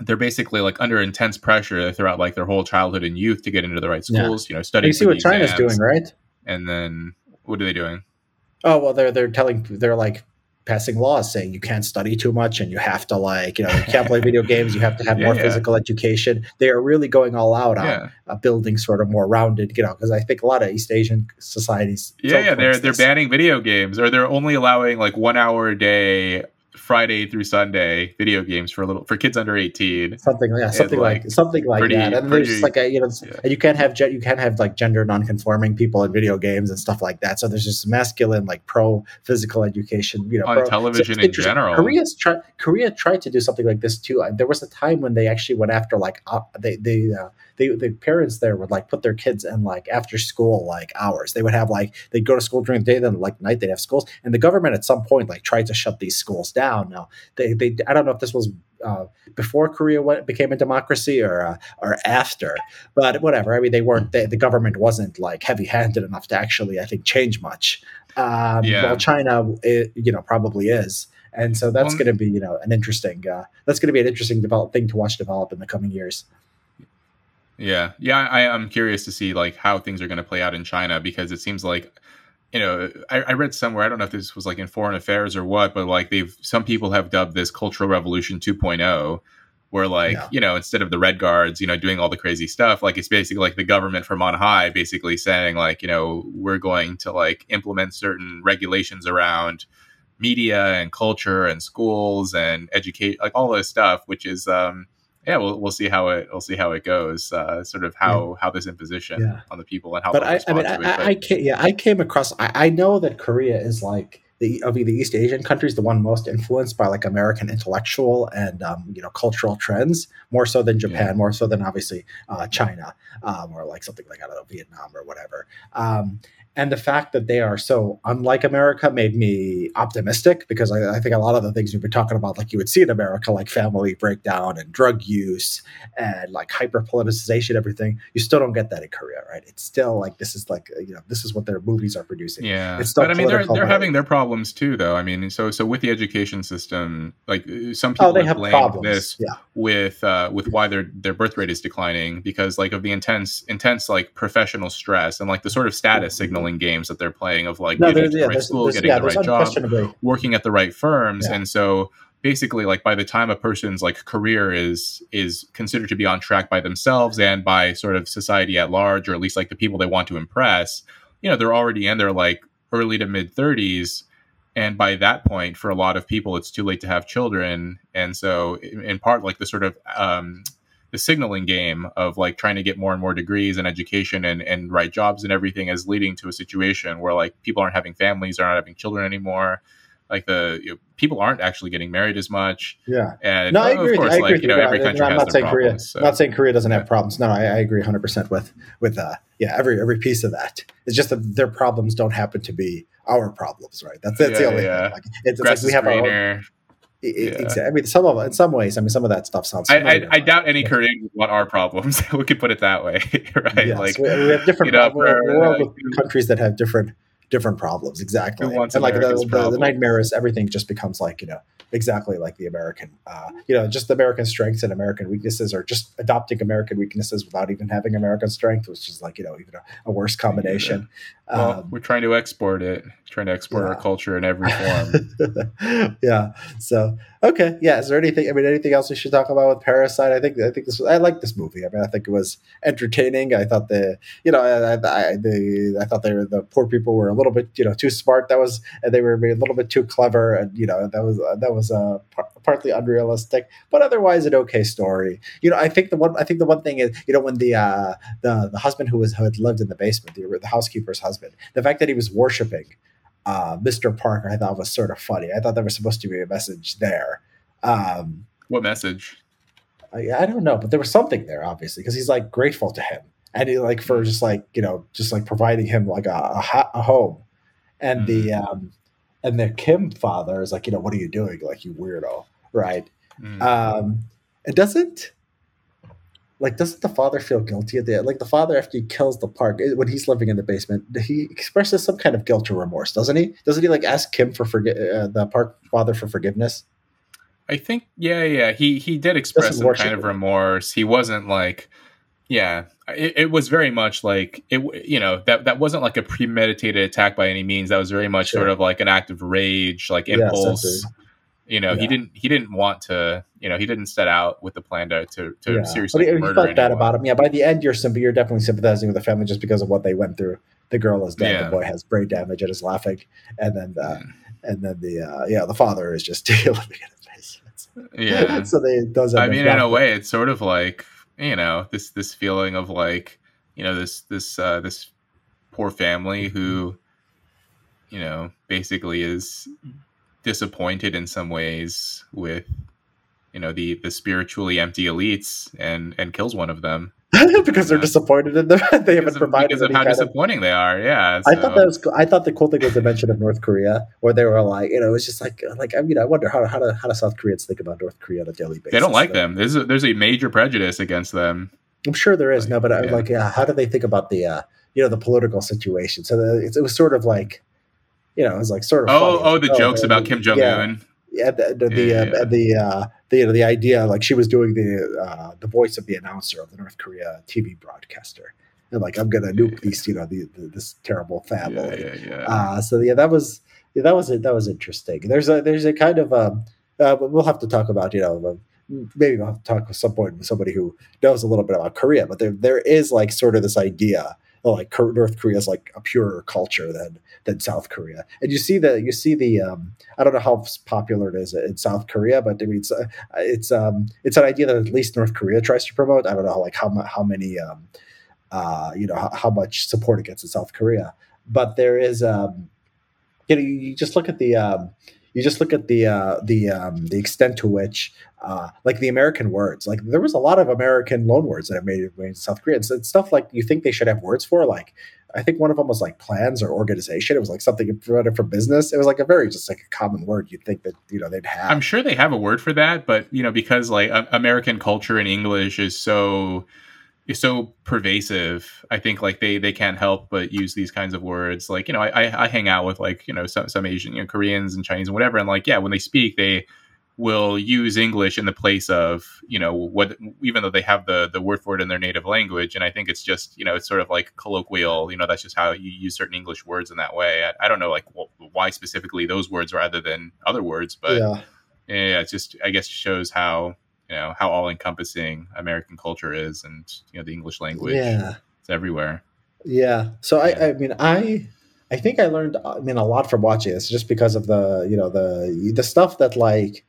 they're basically like under intense pressure throughout like their whole childhood and youth to get into the right Yeah. schools. You know, study you see what China's doing, right? And then what are they doing? Oh well, they're they're telling they're like passing laws saying you can't study too much and you have to like you know you can't play *laughs* video games. You have to have Yeah, more yeah. physical education. They are really going all out on Yeah, uh, building sort of more rounded. You know, because I think a lot of East Asian societies. yeah, yeah. They're they're banning video games, or they're only allowing like one hour a day Friday through Sunday video games for a little for kids under eighteen. Something yeah, something like, like, something like pretty, that. And pretty, there's like a you know, yeah. and you can't have you can't have like gender nonconforming people in video games and stuff like that. So there's just masculine like pro physical education. You know, on pro, television so in general. Korea's tried Korea tried to do something like this too. There was a time when they actually went after like uh, they they. Uh, they, the parents there would like put their kids in like after school like hours. They would have like they'd go to school during the day, then like night they'd have schools. And the government at some point like tried to shut these schools down. Now they they I don't know if this was uh, before Korea went, became a democracy or uh, or after, but whatever. I mean, they weren't. They, the government wasn't like heavy handed enough to actually, I think, change much. Um, yeah. While China, it, you know, probably is. And so that's well, going to be, you know, an interesting. Uh, that's going to be an interesting develop thing to watch develop in the coming years. Yeah, yeah, I, am curious to see like how things are going to play out in China because it seems like, you know, I, I, read somewhere I don't know if this was like in Foreign Affairs or what, but like they've some people have dubbed this Cultural Revolution 2.0, where like yeah. you know instead of the Red Guards, you know, doing all the crazy stuff, like it's basically like the government from on high, basically saying like you know we're going to like implement certain regulations around media and culture and schools and educate like all this stuff, which is um yeah, we'll we'll see how it we'll see how it goes. Uh, sort of how yeah. how this imposition yeah. on the people and how. But I, I mean, I, it, I, I came, yeah, I came across. I, I know that Korea is like the of the East Asian countries, the one most influenced by like American intellectual and um, you know cultural trends, more so than Japan, yeah. more so than obviously uh, China, um, or like something like I don't know Vietnam or whatever. Um, and the fact that they are so unlike America made me optimistic because I, I, think a lot of the things we've been talking about, like you would see in America, like family breakdown and drug use and like hyper politicization, everything, you still don't get that in Korea, right? It's still like this is like you know this is what their movies are producing. Yeah, it's but I mean they're they're having their problems too, though. I mean, so so with the education system, like some oh, people oh, have, have blamed problems. this yeah. with uh, with why their their birth rate is declining because like of the intense intense like professional stress and like the sort of status signal games that they're playing of like no, getting to the right school, getting yeah, the right job, working at the right firms, yeah. and so basically like by the time a person's like career is is considered to be on track by themselves and by sort of society at large or at least like the people they want to impress you know they're already in their like early to mid 30s and by that point for a lot of people it's too late to have children. And so in, in part like the sort of um, the signaling game of like trying to get more and more degrees and education and, and right jobs and everything is leading to a situation where like people aren't having families, are not having children anymore. Like the you know, people aren't actually getting married as much. Yeah. And no, I agree. Of course, I agree like, you know, every country I'm not saying problems, Korea. So. Not saying Korea doesn't have problems. No, I, I agree 100 percent with with uh, yeah every every piece of that. It's just that their problems don't happen to be our problems, right? That's that's yeah, the only yeah. thing. Like, it's, it's like we have greener. our own, yeah. I mean, some of in some ways, I mean, some of that stuff sounds. I, I, I, doubt any Korean would want our problems. *laughs* we could put it that way, *laughs* right? Yes, like we, we have different. You know, for, world uh, with countries that have different different problems exactly. And like the, the, the, nightmare is everything just becomes like you know exactly like the American, uh, you know, just American strengths and American weaknesses, or just adopting American weaknesses without even having American strength, which is like you know even a, a worse combination. Yeah. Well, um, we're trying to export it, trying to export yeah. our culture in every form. *laughs* yeah. So okay, yeah. Is there anything? I mean, anything else we should talk about with Parasite? I think I think this. I like this movie. I mean, I think it was entertaining. I thought the you know I, I, the, I thought they were the poor people were a little bit you know too smart. That was and they were a little bit too clever, and you know that was that was uh, par- partly unrealistic, but otherwise an okay story. You know, I think the one I think the one thing is you know when the uh, the the husband who was who had lived in the basement, the, the housekeeper's husband, the fact that he was worshiping uh, Mr. Parker, I thought was sort of funny. I thought there was supposed to be a message there. Um, what message? I, I don't know, but there was something there, obviously, because he's like grateful to him and he like for just like you know just like providing him like a, a, a home and mm. the um and the kim father is like you know what are you doing like you weirdo right mm. um it doesn't like doesn't the father feel guilty at the end? like the father after he kills the park eh, when he's living in the basement he expresses some kind of guilt or remorse doesn't he? Doesn't he like ask kim for forget uh, the park father for forgiveness? I think yeah yeah he he did express some kind of remorse. He wasn't like yeah it, it, was very much like it you know that that wasn't like a premeditated attack by any means. That was very much sure. sort of like an act of rage like impulse you know, yeah. he didn't he didn't want to, you know, he didn't set out with the plan to to, to yeah. seriously. But he, he felt bad about him. Yeah, by the end, you're simple. You're definitely sympathizing with the family just because of what they went through. The girl is dead. Yeah. The boy has brain damage and is laughing, and then uh, and then the uh, yeah the father is just living in a basement. Yeah. *laughs* so they does. I mean, in a way, it's sort of like you know this this feeling of like you know this this uh, this poor family who you know basically is disappointed in some ways with you know the the spiritually empty elites and and kills one of them *laughs* because they're disappointed in them. *laughs* they haven't provided because of how disappointing of, they are. Yeah, so. I thought that was. I thought the cool thing was the mention of North Korea, where they were like, you know, it's just like, like I mean, I wonder how how do how do South Koreans think about North Korea on a daily basis? They don't like them. There's a, there's a major prejudice against them. I'm sure there is like, no, but uh, I was like, yeah, how do they think about the uh, you know the political situation? So uh, the, it, it was sort of like, you know, it was like sort of. Oh, funny. oh, the oh, jokes about Kim Jong Un. Yeah yeah, the the yeah, uh, yeah. the uh, the, you know, the idea like she was doing the uh, the voice of the announcer of the North Korea TV broadcaster, and like I'm gonna nuke these you know the, the, this terrible family. Yeah, yeah, yeah. Uh, so yeah, that was yeah, that was it. That was interesting. There's a there's a kind of um, uh, we'll have to talk about you know um, maybe we'll have to talk at some point with somebody who knows a little bit about Korea, but there there is like sort of this idea like North Korea is like a purer culture than than South Korea. And you see the you see the um, I don't know how popular it is in South Korea, but I mean it's uh, it's um, it's an idea that at least North Korea tries to promote. I don't know like how how many um, uh, you know how, how, much support it gets in South Korea, but there is um, you know you, you just look at the um, you just look at the uh, the um, the extent to which uh, like the American words like there was a lot of American loanwords that have made it in South Korea and stuff like you think they should have words for like I think one of them was like plans or organization. It was like something promoted for business. It was like a very just like a common word. You'd think that you know they'd have. I'm sure they have a word for that, but you know because like American culture in English is so is so pervasive. I think like they they can't help but use these kinds of words. Like you know, I I hang out with like you know some some Asian you know Koreans and Chinese and whatever, and like yeah, when they speak, they will use English in the place of you know what even though they have the the word for it in their native language. And I think it's just you know it's sort of like colloquial. You know, that's just how you use certain English words in that way. I, I don't know like why specifically those words rather than other words, but yeah, yeah it just I guess shows how you know how all encompassing American culture is, and you know the English language. Yeah, it's everywhere. Yeah. So yeah. I, I mean, I, I think I learned, I mean, a lot from watching this, just because of the, you know, the the stuff that like,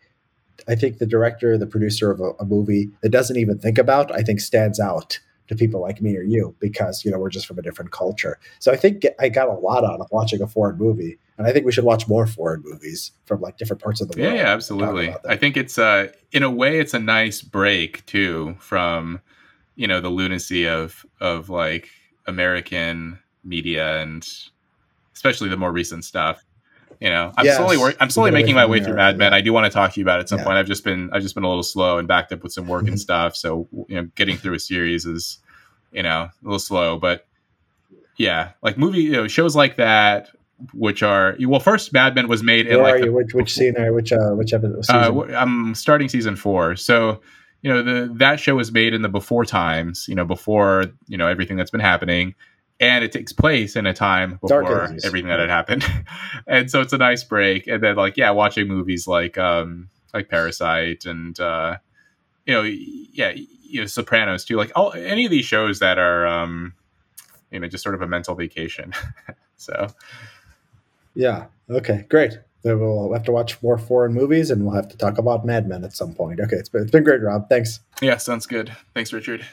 I think the director, the producer of a, a movie that doesn't even think about, I think stands out to people like me or you because you know we're just from a different culture. So I think I got a lot out of watching a foreign movie, and I think we should watch more foreign movies from like different parts of the world. Yeah, yeah absolutely. I think it's uh in a way it's a nice break too from you know the lunacy of of like American media and especially the more recent stuff. You know, I'm yes. slowly work- I'm slowly making my way through Mad Men. Yeah. I do want to talk to you about it at some yeah. point. I've just been I've just been a little slow and backed up with some work and *laughs* stuff. So you know, getting through a series is you know a little slow, but yeah, like movie you know, shows like that, which are well, first Mad Men was made Where in like are you? which which scene are which uh which episode? Uh, I'm starting season four, so you know the that show was made in the before times, you know before you know everything that's been happening and it takes place in a time before everything that had happened. *laughs* And so it's a nice break. And then like yeah watching movies like um like parasite and uh you know yeah you know sopranos too. Like all any of these shows that are um you know just sort of a mental vacation. *laughs* So. Yeah. Okay great. Then we'll have to watch more foreign movies and we'll have to talk about mad men at some point. Okay it's been, it's been great rob. Thanks. Yeah sounds good. Thanks richard